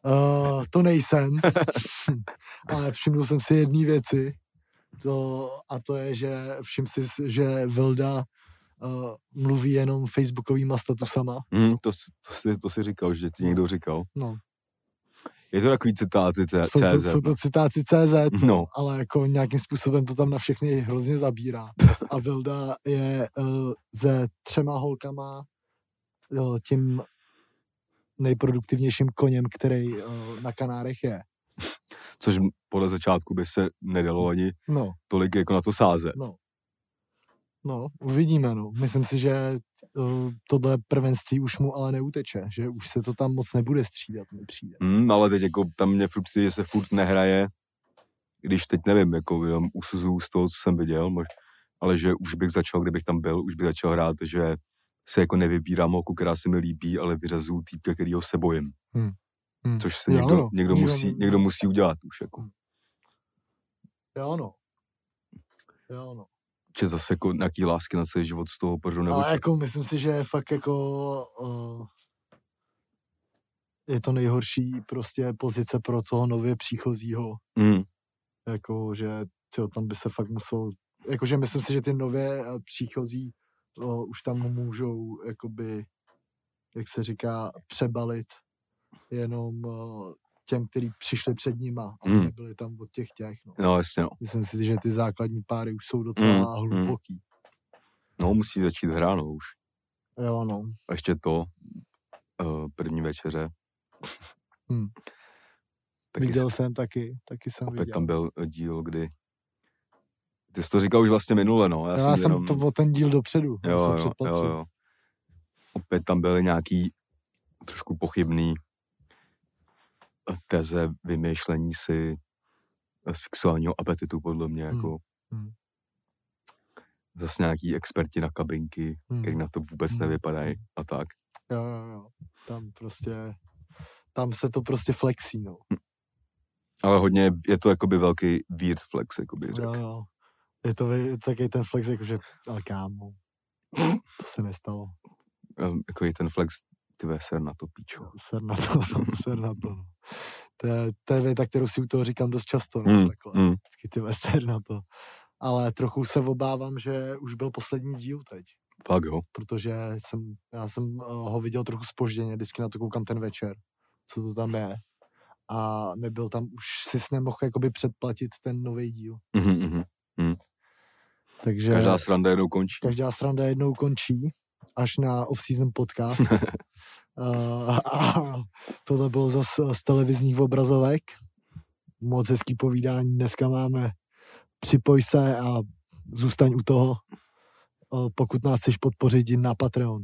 Uh, to nejsem, <laughs> ale všiml jsem si jedné věci, to, a to je, že všim si, že Vilda uh, mluví jenom facebookovýma statusama. Hmm, to, to, si, to si říkal, že ti někdo říkal. No, Je to takový citáty C- jsou to, CZ. jsou to citáci CZ, No, ale jako nějakým způsobem to tam na všechny hrozně zabírá. A Vilda je uh, se třema holkama uh, tím nejproduktivnějším koněm, který uh, na Kanárech je. což podle začátku by se nedalo ani No, tolik jako na to sázet. no. No, uvidíme, no. Myslím si, že uh, tohle prvenství už mu ale neuteče, že už se to tam moc nebude střídat, mi přijde. Hmm, ale teď jako tam mě furt přijde, že se furt nehraje, když teď nevím, jako jenom usuzuju z toho, co jsem viděl, mož, ale že už bych začal, kdybych tam byl, už bych začal hrát, že se jako nevybírám holku, která se mi líbí, ale vyřazuju týpka, kterýho se bojím. Hmm. Hmm. Což se někdo, no. někdo, musí, někdo musí udělat už. Jako. Jo, no. Jo, no. Že zase jako nějaký lásky na celý život z toho pořadu nebo Ale jako myslím si, že je fakt jako uh, je to nejhorší prostě pozice pro toho nově příchozího. hmm, Jako, že tyjo, tam by se fakt musel, jakože myslím si, že ty nově eh, příchozí uh, už tam můžou jakoby, jak se říká, přebalit jenom uh, těm, kteří přišli před nima a Hmm. nebyli tam od těch těch. No. no jasně no. Myslím si, že ty základní páry už jsou docela hmm. hluboký. No musí začít hrát no už. Jo, no. A ještě to, uh, první večeře. Hmm. <laughs> Taky Viděl jsem taky, taky jsem Opět viděl. tam byl díl, kdy... Ty jsi to říkal už vlastně minule, no. Já, Já, jsem, jsem jenom... to o ten díl dopředu. Jo, jo, jo, jo. Opět tam byly nějaký trošku pochybný teze vymýšlení si eh, sexuálního apetitu, podle mě, Hmm, jako hmm. zase nějaký experti na kabinky, Hmm. který na to vůbec Hmm, nevypadají a tak. Jo, jo, jo. Tam prostě, tam se to prostě flexí, no. Ale hodně je to jakoby velký weird flex, jakoby řekl. Jo, jo. Je to taky ten flex, jakože, ale kámo, <laughs> to se nestalo. Um, jako i ten flex, ty ser na to píčo. Ser na to, no, <laughs> ser na to, no. To je, to je věta, kterou si u toho říkám dost často, no, Hmm, takhle. hmm. Vždycky ty ser na to. Ale trochu se obávám, že už byl poslední díl teď. Fakt jo. protože jsem, já jsem uh, ho viděl trochu spožděně, vždycky na to koukám ten večer, co to tam je. A nebyl tam, už si nemohl jakoby předplatit ten nový díl. Mhm, mhm. Takže Každá sranda jednou končí. každá stranda jednou končí, až na off-season podcast. uh, <laughs> a tohle bylo zase z televizních obrazovek. Moc hezký povídání. Dneska máme připoj se a zůstaň u toho, uh, pokud nás chceš podpořit na Patreon.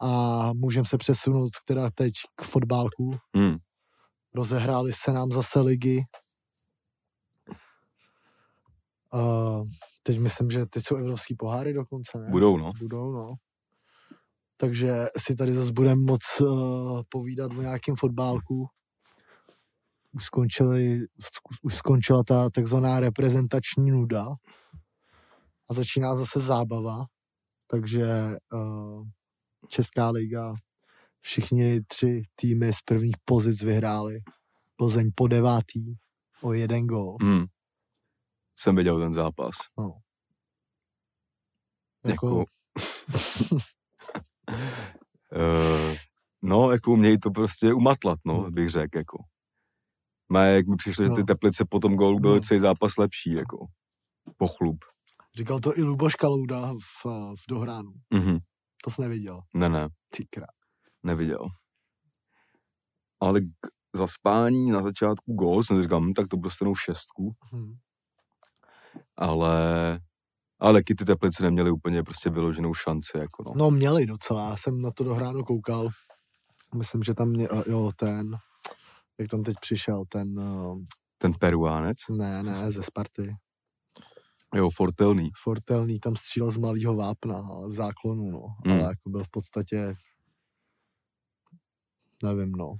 A můžeme se přesunout teda teď k fotbálku. Hmm. Rozehrály se nám zase ligy. Uh, teď myslím, že teď jsou evropský poháry dokonce, ne? Budou, no. Budou, no. Takže si tady zase budeme moc uh, povídat o nějakém fotbálku. Už, skončili, už skončila ta takzvaná reprezentační nuda a začíná zase zábava. Takže uh, Česká liga, všichni tři týmy z prvních pozic vyhráli. Plzeň po devátý o jeden gol. Hmm. Jsem viděl ten zápas. Jako... <laughs> uh, no, jako měj to prostě umatlat, no, Hmm. bych řekl, jako. Má, jak mi přišlo, že ty No. teplice po tom gólu byly No. celý zápas lepší, jako. Pochlub. Říkal to i Luboš Kalouda v, v dohránu. Mhm. To jsi neviděl. Ne, ne, Ty krá. neviděl. Ale k, za spání na začátku gól jsem si říkal, hm, tak to dostanou šestku, Hm. ale ale taky ty teplice neměly úplně prostě vyloženou šanci, jako no. No měli docela, já jsem na to dohráno koukal. Myslím, že tam mě, jo, ten, jak tam teď přišel, ten, eh, Ten Peruánec, ne, ne, ze Sparty. jo, Fortelný. Fortelný tam střílel z malého vápna, ale v záklonu, no. Hmm. Ale jako byl v podstatě, nevím, no.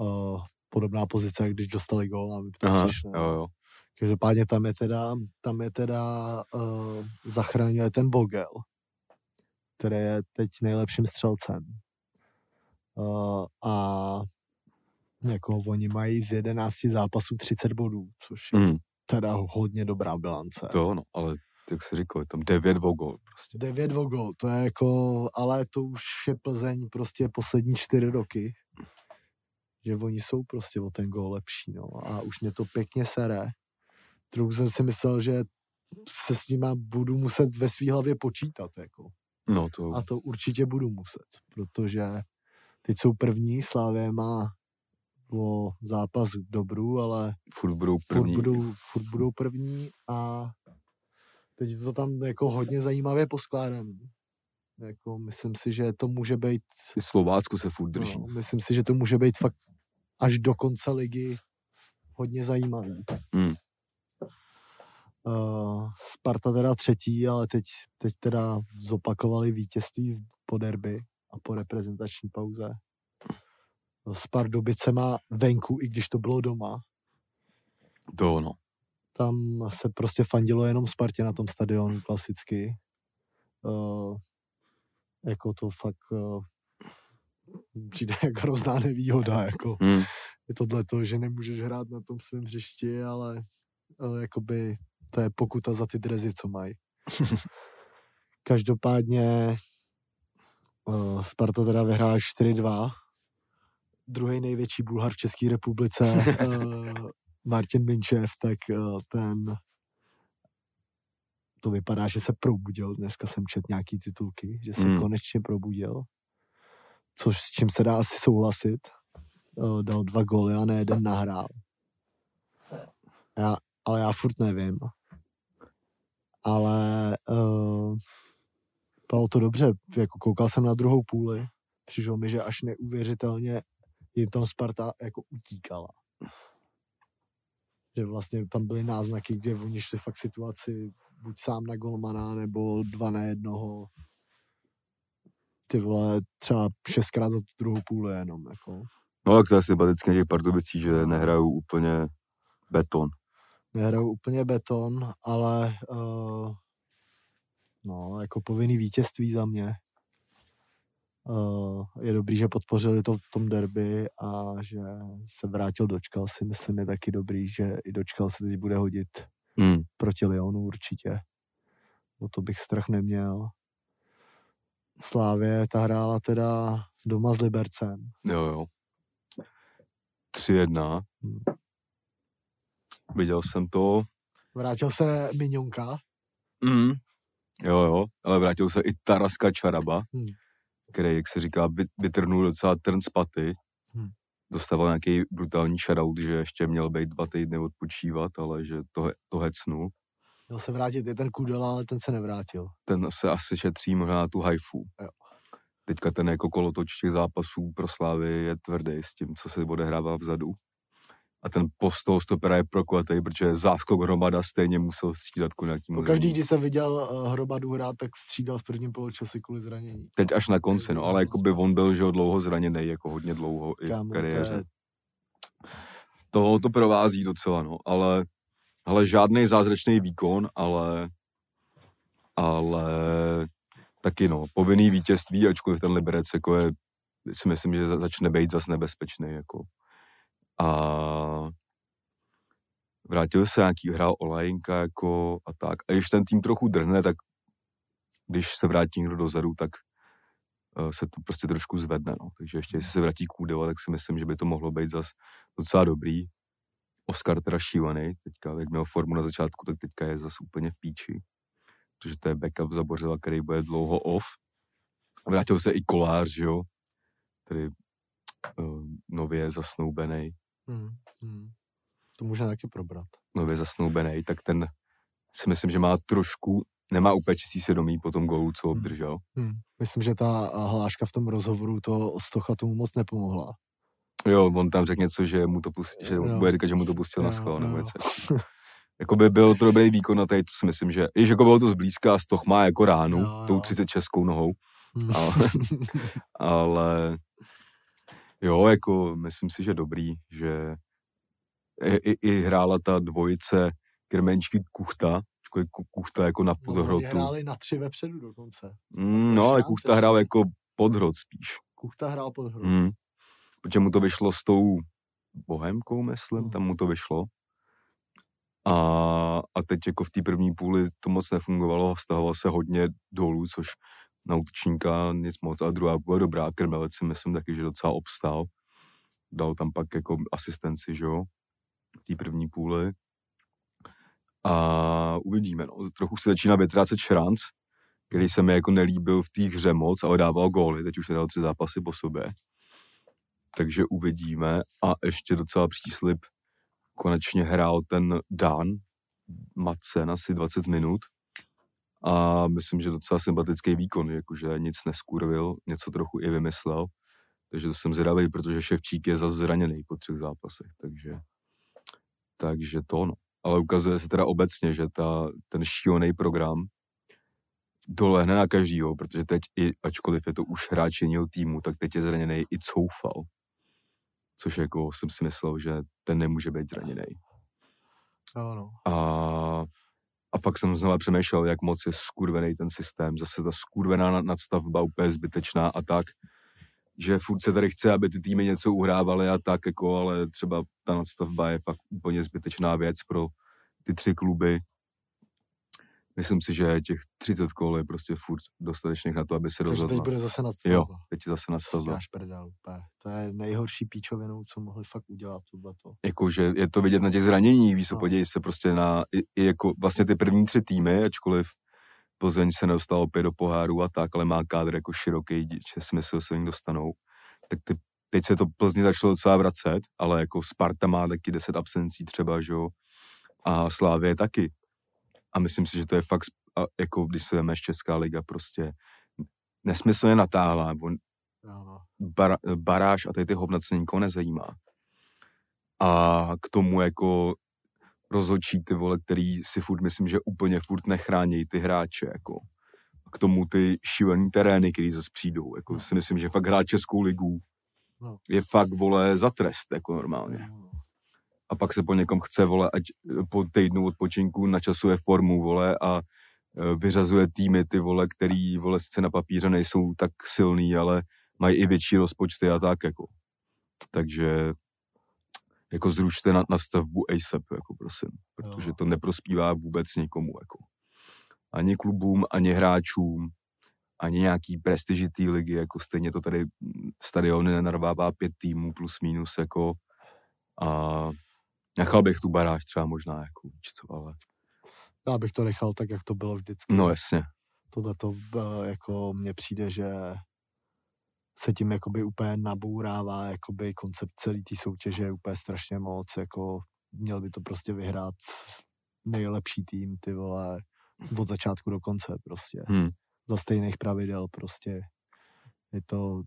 Uh, podobná pozice, jak když dostali gól, to Aha, přišlo. jo, jo. Každopádně tam je teda, tam je teda uh, zachránil ten Bogel, který je teď nejlepším střelcem. Uh, a jako oni mají z 11 zápasů 30 bodů, což je Mm, teda hodně dobrá bilance. to no, ale jak se říkal, je tam 9 o gól prostě. 9 o gol, to je jako, ale to už je Plzeň prostě poslední čtyři roky, že oni jsou prostě o ten gol lepší, no. A už mě to pěkně sere. Trochu jsem si myslel, že se s nima budu muset ve svý hlavě počítat, jako. No to, A to určitě budu muset, protože teď jsou první, Slávě má o zápas k dobru, ale furt budou furt první. budou, furt budou první a teď je to tam jako hodně zajímavě poskládaný. Jako myslím si, že to může být, I Slovácko se furt drží. no, myslím si, že to může být fakt až do konce ligy hodně zajímavý. Mm. Uh, Sparta teda třetí, ale teď, teď teda zopakovali vítězství po derby a po reprezentační pauze. Spardubice má venku, i když to bylo doma. To no. tam se prostě fandilo jenom Spartě na tom stadionu klasicky. Uh, jako to fakt uh, přijde <laughs> jako hrozná nevýhoda, jako Mm. je tohle to, že nemůžeš hrát na tom svém hřišti, ale uh, jakoby to je pokuta za ty drezy, co mají. <laughs> Každopádně uh, Sparta teda vyhrála 4-2. Druhý největší Bulhar v České republice, uh, <laughs> Martin Minčev, tak uh, ten to vypadá, že se probudil. Dneska jsem čet nějaký titulky, že se Mm. konečně probudil. Což s čím se dá asi souhlasit. Uh, dal dva góly a ne jeden nahrál. Já, ale já furt nevím. Ale uh, bylo to dobře. Jako koukal jsem na druhou půli. Přišlo mi, že až neuvěřitelně jim tam Sparta jako utíkala. Že vlastně tam byly náznaky, kde oni šli fakt situaci buď sám na golmana, nebo dva na jednoho. Ty vole, třeba šestkrát za tu druhou půli jenom, jako. No tak to je sympatické těch Pardubicích, že nehrajou úplně beton. Nehrajou úplně beton, ale uh, no, jako povinný vítězství za mě. Uh, je dobrý, že podpořili to v tom derby a že se vrátil dočkal si, myslím, je taky dobrý, že i dočkal se teď bude hodit Mm. proti Lyonu určitě. O to bych strach neměl. Slávě, ta hrála teda doma s Libercem. Jo, jo. 3-1. Hmm. Viděl jsem to. Vrátil se Miňonka. Mm. Jo, jo, ale vrátil se i Taraska Čaraba, Hmm. který, jak se říká, vy- vytrhnul docela trn z paty. Hmm. Dostával nějaký brutální shoutout, že ještě měl být dva týdny odpočívat, ale že to, to hecnul. Měl se vrátit i ten Kudela, ale ten se nevrátil. Ten se asi šetří možná na tu hajfu. Jo. Teďka ten jako kolotoč těch zápasů pro Slávy je tvrdý s tím, co se odehrává vzadu. A ten post toho stopera je prokletej, protože záskok hromada stejně musel střídat ku nějakým Po každý, když jsem viděl uh, Hrobadu hrát, tak střídal v prvním poločase kvůli zranění. Teď až na konci, no, ale jako by on byl, že dlouho zraněný, jako hodně dlouho i v Kámo, to kariéře. je- To, to provází docela, no, ale, ale žádný zázračný výkon, ale, ale taky, no, povinný vítězství, ačkoliv ten Liberec, jako je, si myslím, že za- začne být zas nebezpečný, jako. A vrátil se nějaký, hrál Olajinka, jako, a tak. A když ten tým trochu drhne, tak když se vrátí někdo dozadu, tak eh, se to prostě trošku zvedne, no. Takže ještě, jestli se vrátí Kůdela, tak si myslím, že by to mohlo být zas docela dobrý. Oscar teda šílený, teďka, jak měl formu na začátku, tak teďka je zase úplně v píči. Protože to je backup za Bořila, který bude dlouho off. Vrátil se i Kolář, jo, který uh, nově zasnoubený, Hmm. Hmm. To můžeme taky probrat. nově zasnoubený, tak ten si myslím, že má trošku, nemá úplně čistý svědomí po tom gólu, co obdržel. Hmm. Myslím, že ta a, hláška v tom rozhovoru to Stocha tomu moc nepomohla. Jo, on tam řekl něco, že mu to pustil, že Jo. bude říkat, že mu to pustil na Jo, schvál, nebo něco. <laughs> jako by byl to dobrý výkon na tady, to si myslím, že, když jako bylo to zblízka, Stoch má jako ránu, Jo, jo. tou 30 českou nohou, Hmm. ale, <laughs> ale jo, jako myslím si, že dobrý, že i, i, i hrála ta dvojice Krmenčky Kuchta, Ku- Kuchta jako na No, podhrotu. hráli na tři vepředu dokonce. Mm, no, ale Kuchta hrál jako podhrot spíš. Kuchta hrál pod hru. Mm. Protože mu to vyšlo s tou Bohemkou, myslím, Mm. tam mu to vyšlo. A, a teď jako v té první půli to moc nefungovalo, stahoval se hodně dolů, což na útočníka nic moc, a druhá půle dobrá, Krmelec si myslím taky, že docela obstál. Dal tam pak jako asistenci, že jo, v té první půli. A uvidíme, no. Trochu se začíná vytrácet šranc, který se mi jako nelíbil v té hře moc, ale dával góly, teď už dal tři zápasy po sobě. Takže uvidíme a ještě docela příslip, konečně hrál ten Dan, Madsen, asi 20 minut a myslím, že docela sympatický výkon, jakože nic neskurvil, něco trochu i vymyslel, takže to jsem zvědavý, protože Ševčík je zase zraněný po třech zápasech, takže, takže to no. Ale ukazuje se teda obecně, že ta, ten šílený program dolehne na každýho, protože teď i, ačkoliv je to už hráč jiného týmu, tak teď je zraněný i Coufal. Což jako jsem si myslel, že ten nemůže být zraněný. No. A, a fakt jsem znova přemýšlel, jak moc je skurvený ten systém. Zase ta skurvená nad- nadstavba úplně zbytečná a tak, že furt se tady chce, aby ty týmy něco uhrávaly a tak, jako, ale třeba ta nadstavba je fakt úplně zbytečná věc pro ty tři kluby. Myslím si, že těch 30 kol je prostě furt dostatečných na to, aby se Takže teď rozhodla. bude zase nad Jo, teď zase nadstavba. Prdel. To je nejhorší píčovinou, co mohli fakt udělat tohleto. jako, že je to vidět na těch zraněních, víš, No. se prostě na, i, i jako vlastně ty první tři týmy, ačkoliv Plzeň se nedostal opět do poháru a tak, ale má kádr jako široký, že si myslel, že se jim dostanou, tak ty, teď se to Plzni začalo docela vracet, ale jako Sparta má taky 10 absencí třeba, že jo, a Slávě taky. A myslím si, že to je fakt, jako když se vemeš Česká liga, prostě nesmyslně natáhla, no. bar, baráž a tady ty hovna, co nikoho nezajímá. A k tomu jako rozhodčí ty vole, který si furt myslím, že úplně furt nechrání ty hráče, jako. A k tomu ty šílený terény, který zase přijdou, jako No. si myslím, že fakt hrát Českou ligu No. je fakt, vole, za trest, jako normálně. No. A pak se po někom chce, vole, ať eh, po týdnu odpočinku načasuje formu, vole, a eh, vyřazuje týmy, ty vole, který, vole, sice na papíře nejsou tak silný, ale mají i větší rozpočty a tak, jako. Takže jako zrušte na, na stavbu ASAP, jako prosím, protože to neprospívá vůbec nikomu, jako. Ani klubům, ani hráčům, ani nějaký prestiži té ligy, jako stejně to tady mm, stadion nenarvává pět týmů plus minus, jako a nechal bych tu baráž třeba možná, jako víš co, ale Já bych to nechal tak, jak to bylo vždycky. no jasně, Tohle to jako mně přijde, že se tím jakoby úplně nabourává jakoby koncept celý té soutěže je úplně strašně moc, jako měl by to prostě vyhrát nejlepší tým, ty vole, od začátku do konce prostě. hm. Za stejných pravidel prostě. Je to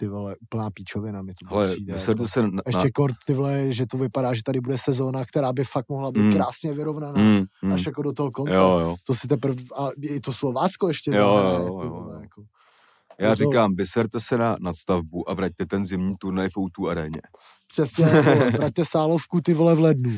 ty vole úplná píčovina mi to ale přijde. Jako, se na, ještě kort, ty vole, že to vypadá, že tady bude sezóna, která by fakt mohla být Hmm. krásně vyrovnaná. hm, hm. Až jako do toho konce. jo, jo. To si teprve, a i to Slovácko ještě Jo, zahraje, jo, ty jo, vole, jo. jako. Já to- říkám, vyserte se na nadstavbu a vraťte ten zimní turnaj v O2 aréně. Přesně, vole, <laughs> vraťte sálovku ty vole v lednu.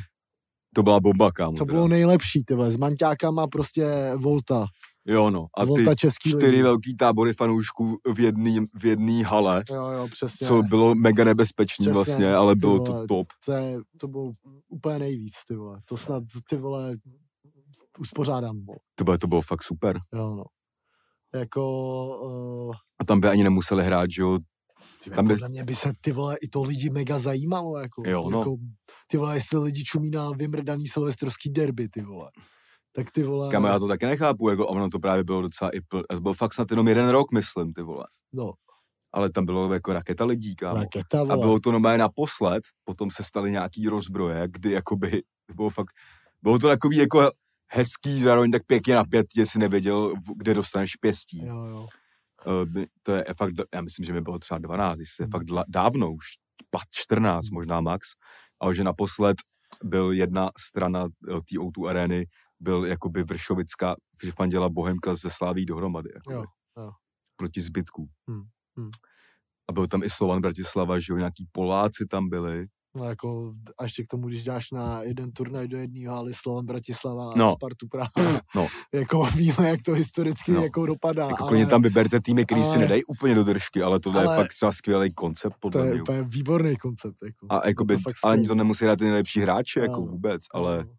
To byla bomba, kámo. To bylo nejlepší, ty vole, s manťákama prostě Volta. Jo, no. A ty čtyři ligy. velký tábory fanoušků v jedný, v jedný hale, Jo, jo, přesně. co bylo mega nebezpečný Přesně, vlastně, ale bylo vole. to top. To, je, to bylo úplně nejvíc, ty vole. To snad, ty vole, uspořádám, vole. To bylo, to bylo fakt super. Jo, no. Jako, uh, A tam by ani nemuseli hrát, že jo, ty Tam Tam by- podle mě by se ty vole i to lidi mega zajímalo, jako, Jo, no. jako ty vole, jestli lidi čumí na vymrdaný silvestrovský derby, ty vole. Tak ty vole, kam já to taky nechápu, jako ono to právě bylo docela i pl... byl fakt snad jenom jeden rok, myslím, ty vole. no, Ale tam bylo jako raketa lidí, kámo. raketa, A vole. bylo to normálně naposled, potom se staly nějaký rozbroje, kdy jakoby, bylo fakt, bylo to takový jako hezký, zároveň tak pěkně napětě, si nevěděl, v- kde dostaneš pěstí. Jo, jo. By- to je fakt, já myslím, že mi bylo třeba 12, jestli je Hmm. fakt dávno už, pat 14 Hmm. možná max, ale že naposled byl jedna strana eh, té O2 arény, byl jakoby Vršovická, že fandila Bohemka ze Sláví dohromady. Jakoby, Jo, jo. Proti zbytku. Hmm, hmm. A byl tam i Slovan Bratislava, že jo, nějaký Poláci tam byli. No jako, a ještě k tomu, když dáš na jeden turnaj do jedného haly Slovan Bratislava a No. Spartu Praha, <clears throat> No. <laughs> jako víme, jak to historicky No. jako dopadá, Jako ale tam vyberte týmy, který si ale- nedají úplně do držky, ale tohle ale- je fakt třeba skvělý koncept to podle je mě. úplně výborný koncept. Jako. A jakoby, to fakt ale ani to nemusí hrát ty nejlepší hráči, jako No. vůbec, ale No.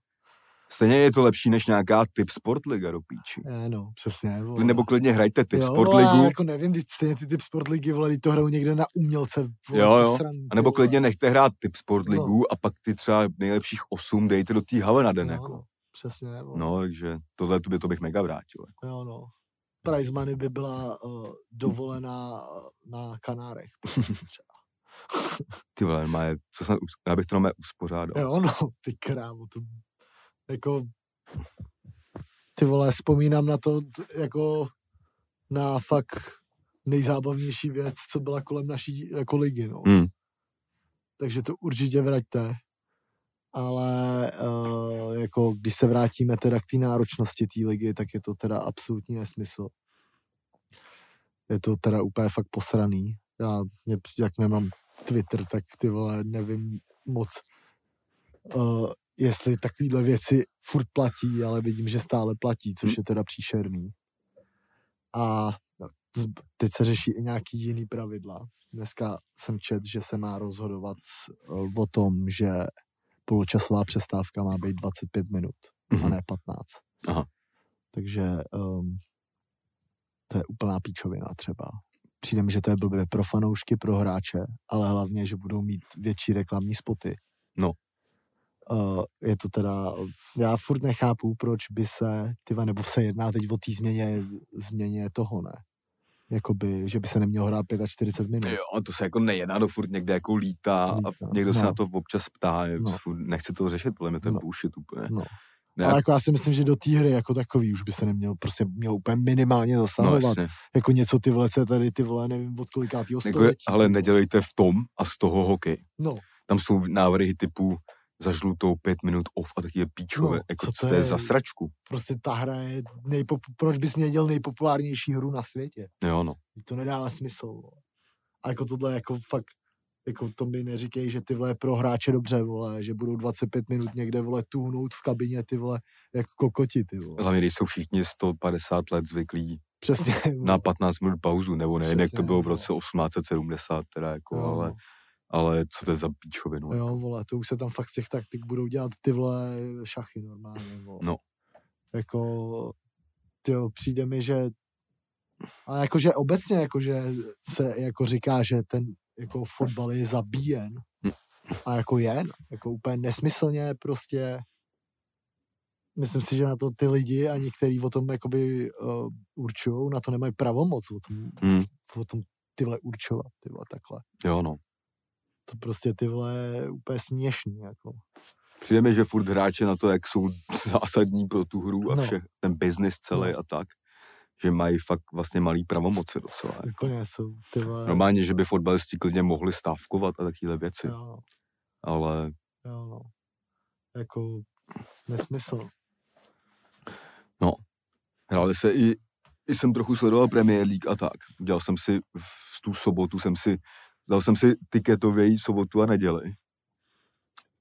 Stejně je to lepší než nějaká typ sportliga do píči. Je, no, přesně. Vole. Nebo klidně hrajte typ jo, vole, já sportligu, jako nevím, teď stejně ty typ sportligy, vole, to hrajou někde na umělce. Vole, Jo, jo. posraný, a nebo klidně nechte hrát typ sportligu a pak ty třeba nejlepších osm dejte do té hale na den, no, jako. no, přesně. Vole. No, takže tohle to by, to bych mega vrátil. Jako. Jo, no. Prize money by byla uh, dovolená uh, na Kanárech. <laughs> třeba. Ty vole, má je, co snad, já bych to normálně uspořádal. jo, no, ty krávo, to jako ty vole, vzpomínám na to jako na fakt nejzábavnější věc, co byla kolem naší jako ligy, no. Hmm. takže to určitě vraťte. Ale uh, jako když se vrátíme teda k té náročnosti té ligy, tak je to teda absolutní nesmysl. Je to teda úplně fakt posraný. Já, jak nemám Twitter, tak ty vole, nevím moc, uh, jestli takovýhle věci furt platí, ale vidím, že stále platí, což je teda příšerný. A z- teď se řeší i nějaký jiný pravidla. Dneska jsem čet, že se má rozhodovat uh, o tom, že poločasová přestávka má být 25 minut a Mhm. ne 15. Aha. Takže um, to je úplná píčovina třeba. Přijde mi, že to je blbě pro fanoušky, pro hráče, ale hlavně, že budou mít větší reklamní spoty. No. Uh, je to teda, já furt nechápu, proč by se, tyva, nebo se jedná teď o té změně, změně toho, ne? Jakoby, že by se nemělo hrát 45 minut. Jo, a to se jako nejedná, to furt někde jako lítá a Lítá, někdo se no. na to občas ptá, No. no. furt nechce to řešit, podle mě to je No. bullshit úplně. No. Ne, Ale jako já si myslím, že do té hry jako takový už by se neměl, prostě měl úplně minimálně no zasahovat. jasně. jako něco ty je tady ty vole, nevím od kolikátýho Jako, století. ale nedělejte v tom a z toho hokej. No, Tam jsou návrhy typu za žlutou pět minut off a taky je píčové. No, No, jako, co co to je je? za sračku? prostě ta hra je nejpop... proč bys mě dělal nejpopulárnější hru na světě? Jo, no. To nedává smysl. A jako tohle jako fakt jako to mi neříkej, že ty vole pro hráče dobře, vole, že budou 25 minut někde, vole, tuhnout v kabině, ty vole, jako kokoti, ty vole. Hlavně, když jsou všichni 150 let zvyklí Přesně. na 15 minut pauzu, nebo nevím, jak to Přesně, bylo v vole. roce 1870, teda jako, Jo, ale, no. Ale co to je za píčovinu? Jo, vole, to už se tam fakt z těch taktik budou dělat ty vole šachy normálně, vole. No. Jako, tyjo, přijde mi, že A jakože obecně, jakože se jako říká, že ten jako fotbal je zabíjen. Hm. A jako je, jako úplně nesmyslně prostě myslím si, že na to ty lidi a některý o tom jakoby uh, určují, na to nemají pravomoc o tom, Hmm. o tom tyhle určovat, tyhle takhle. Jo, no. To prostě tyhle je úplně směšný, jako. Přijde mi, že furt hráče na to, jak jsou <laughs> zásadní pro tu hru a No. vše, ten biznis celý No. a tak, že mají fakt vlastně malý pravomoci docela. Jako. Úplně jsou tyhle... Normálně, že by fotbalisti klidně mohli stávkovat a takovéhle věci, Jo, no, ale jo, no. Jako nesmysl. hráli se i, i jsem trochu sledoval Premier League a tak. Dělal jsem si v tu sobotu, jsem si, dal jsem si tiketový sobotu a neděli.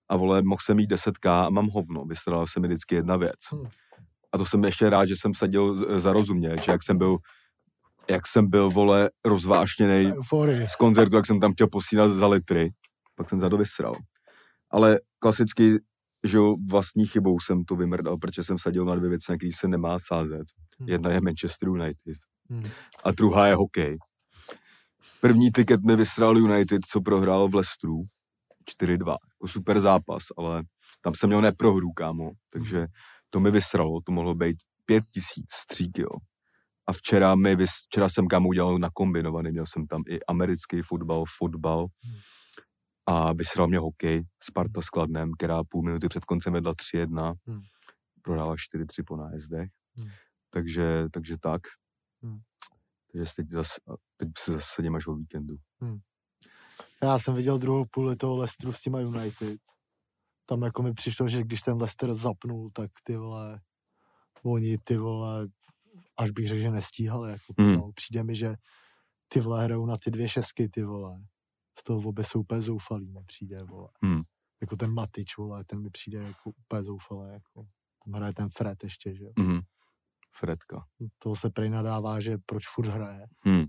A vole, mohl jsem mít 10k a mám hovno, vystradala se mi vždycky jedna věc. Hm. A to jsem ještě rád, že jsem sadil z- zarozumě, že jak jsem byl, jak jsem byl, vole, rozvášněný z koncertu, jak jsem tam chtěl posílat za litry, pak jsem za to vysral. Ale klasicky, že jo, vlastní chybou jsem to vymrdal, protože jsem sadil na dvě věci, na které se nemá sázet. Hmm. Jedna je Manchester United Hm. a druhá je hokej. První tiket mi vysral United, co prohrál v Leicesteru. 4-2. Jako super zápas, ale tam jsem měl neprohru, kámo. Takže to mi vysralo, to mohlo být 5 tisíc střík, jo. A včera, mi vys, včera jsem kámo udělal na kombinovaný, měl jsem tam i americký fotbal, fotbal Hmm. a vysral mě hokej, Sparta s Kladnem, která půl minuty před koncem vedla 3-1, Hmm. prohrála 4-3 po nájezdech. Hmm. Takže, takže tak. Hmm. Takže teď, zas, teď se zase sedím až o víkendu. Já jsem viděl druhou půli toho Leicesteru s těma United. Tam jako mi přišlo, že když ten Leicester zapnul, tak ty vole, oni ty vole, až bych řekl, že nestíhali. Jako, Hmm. no, přijde mi, že ty vole hrajou na ty dvě šestky, ty vole. Z toho obě jsou úplně zoufalý, mi přijde, vole. Hmm. Jako ten Matič, vole, ten mi přijde jako úplně zoufalý, jako. Tam hraje ten Fred ještě, že jo. Mhm. Fredka. Toho se prej nadává, že proč furt hraje. Hmm.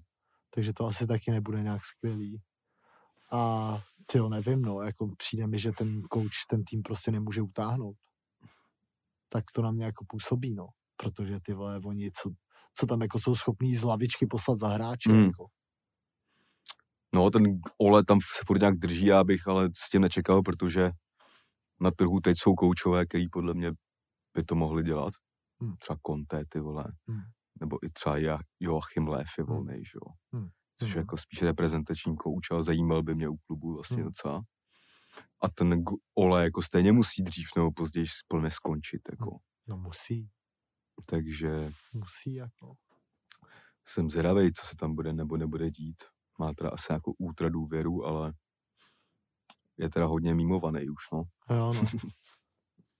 takže to asi taky nebude nějak skvělý. A ty nevím, no, jako přijde mi, že ten coach ten tým prostě nemůže utáhnout. Tak to na mě jako působí, no. Protože ty vole, oni, co, co tam jako jsou schopní z lavičky poslat za hráče, Mm. jako. No, ten Ole tam se furt nějak drží, já bych ale s tím nečekal, protože na trhu teď jsou koučové, který podle mě by to mohli dělat. Hmm. Třeba Conte, ty vole. Hmm. Nebo i třeba Joachim je Hmm. volnej, že jo. Hmm. Což je Hmm. jako spíš reprezentační kouč, ale zajímal by mě u klubu vlastně Hmm. docela. A ten Ole jako stejně musí dřív nebo později plně skončit, jako. No musí, Takže musí, jako. jsem zvědavý, co se tam bude nebo nebude dít. Má teda asi jako útra důvěru, ale je teda hodně mimovaný už, no. Jo, no. <laughs>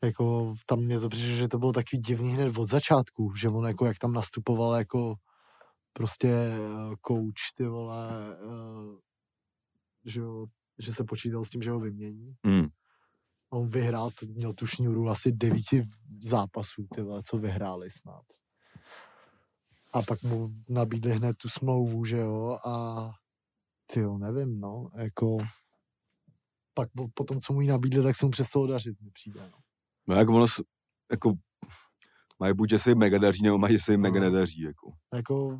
jako tam mě to přišlo, že to bylo takový divný hned od začátku, že on jako jak tam nastupoval jako prostě eh, coach, ty vole, eh, že, jo, že se počítal s tím, že ho vymění. Mm. On vyhrál, to měl tu šňůru asi devíti zápasů, ty vole, co vyhráli snad. A pak mu nabídli hned tu smlouvu, že jo, a ty jo, nevím, no, jako pak po, po tom, co mu ji nabídli, tak se mu přestalo dařit, mi přijde, no. No jak ono, jako, mají buď, že se jim mega daří, nebo mají, že se jim mega No. nedaří, jako. Jako,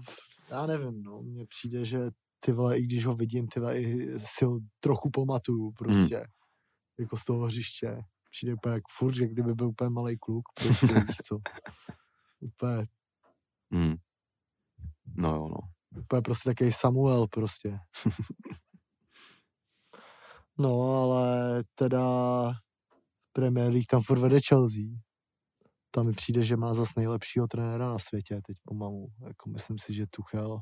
já nevím, no, mně přijde, že ty vole, i když ho vidím, ty vole, i si ho trochu pamatuju, prostě, hmm. jako z toho hřiště. Přijde úplně jak furt, jak kdyby byl úplně malý kluk, prostě, <laughs> víš co. Úplně, Mm. No jo, no. úplně prostě takový Samuel, prostě. <laughs> No, ale teda Premier League tam furt vede Chelsea. Tam mi přijde, že má zas nejlepšího trenéra na světě teď pomalu. Jako myslím si, že Tuchel,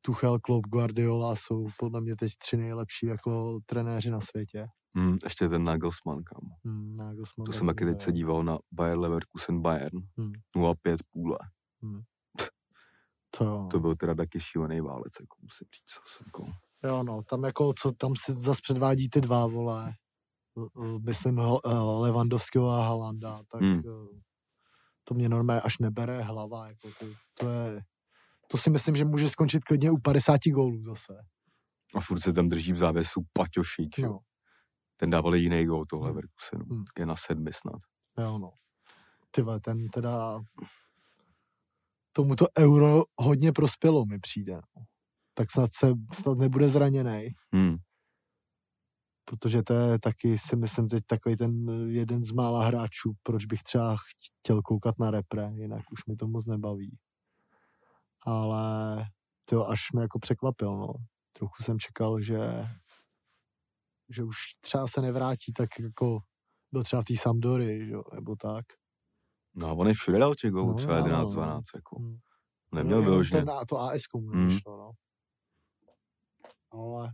Tuchel, Klopp, Guardiola jsou podle mě teď tři nejlepší jako trenéři na světě. Mm, ještě ten Nagelsmann, kam. Hmm, Nagelsmann To jsem taky teď se díval na Bayer Leverkusen Bayern. Hmm. 0,5 půle. <laughs> To, jo. To byl teda taky šílený válec, jako musím říct. Jako. Jo, no, tam jako, co tam si zase předvádí ty dva, vole, myslím Ho- eh, Levandovského a Halanda, tak Hmm. eh, to mě normálně až nebere hlava, jako to, to je, to si myslím, že může skončit klidně u 50 gólů zase. A furt se tam drží v závěsu Paťošík, no. Ten dával jiný gól toho Hmm. Leverkusenu. Hmm. Je na sedmi snad. jo, no. Ty vole, ten teda, tomuto euro hodně prospělo, mi přijde. No. Tak snad se snad nebude zraněný, Hmm. Protože to je taky, si myslím, teď takový ten jeden z mála hráčů, proč bych třeba chtěl koukat na repre, jinak už mi to moc nebaví. Ale to až mě jako překvapil, no. Trochu jsem čekal, že že už třeba se nevrátí tak jako byl třeba v té Sampdory, že nebo tak. No a on je všude dal těch gólů, No, třeba ano, 11, no. 12, jako. Hmm. Neměl Jenom vyloženě. Ten, to AS komu Hmm. nešlo, no. Ale,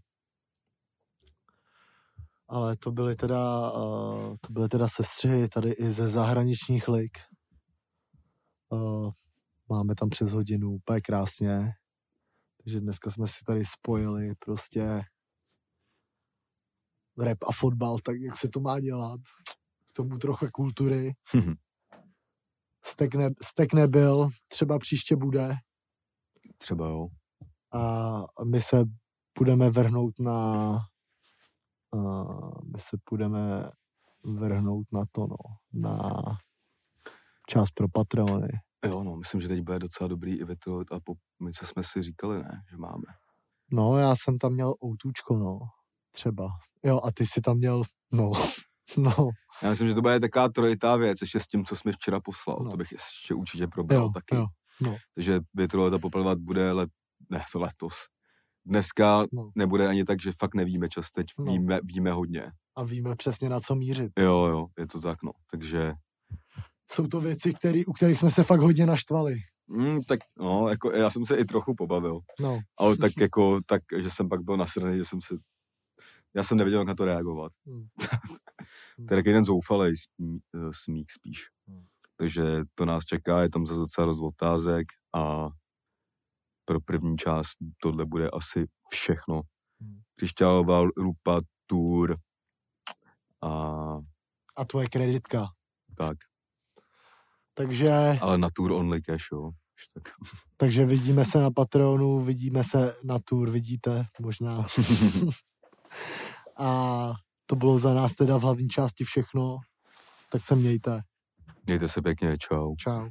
ale to byly teda, uh, to byly teda sestřihy tady i ze zahraničních lig. Uh, máme tam přes hodinu, úplně krásně. Takže dneska jsme si tady spojili prostě rap a fotbal, tak jak se to má dělat. K tomu trochu kultury. Stek, ne, stek nebyl, třeba příště bude. Třeba jo. a my se budeme vrhnout na my se budeme vrhnout na to, no, na čas pro patrony. Jo, no, myslím, že teď bude docela dobrý i to a po, my, co jsme si říkali, ne, že máme. No, já jsem tam měl outučko, no, třeba. Jo, a ty si tam měl, no, <laughs> no, Já myslím, že to bude taková trojitá věc, ještě s tím, co jsme včera poslal. No. To bych ještě určitě probral jo, taky. jo, no, Takže větroleta poplvat bude let, ne, to letos. Dneska no. nebude ani tak, že fakt nevíme čas, teď No. víme, víme hodně. A víme přesně na co mířit. Jo, jo, je to tak, no. Takže, Jsou to věci, který, u kterých jsme se fakt hodně naštvali. mm, tak, no, jako já jsem se i trochu pobavil. No, Ale tak jako, tak, že jsem pak byl nasraný, že jsem se, já jsem nevěděl, jak na to reagovat. Hmm. <laughs> to je taky zoufalej smí, eh, smích spíš. Hmm. Takže to nás čeká, je tam zase docela dost otázek a pro první část tohle bude asi všechno. Hmm. Křišťálová rupa, tour a a tvoje kreditka. tak. Takže... Ale na tour only cash, jo. Tak. <laughs> Takže vidíme se na Patronu, vidíme se na tour, vidíte možná. <laughs> A to bylo za nás teda v hlavní části všechno. Tak se mějte. Mějte se pěkně, čau. Čau.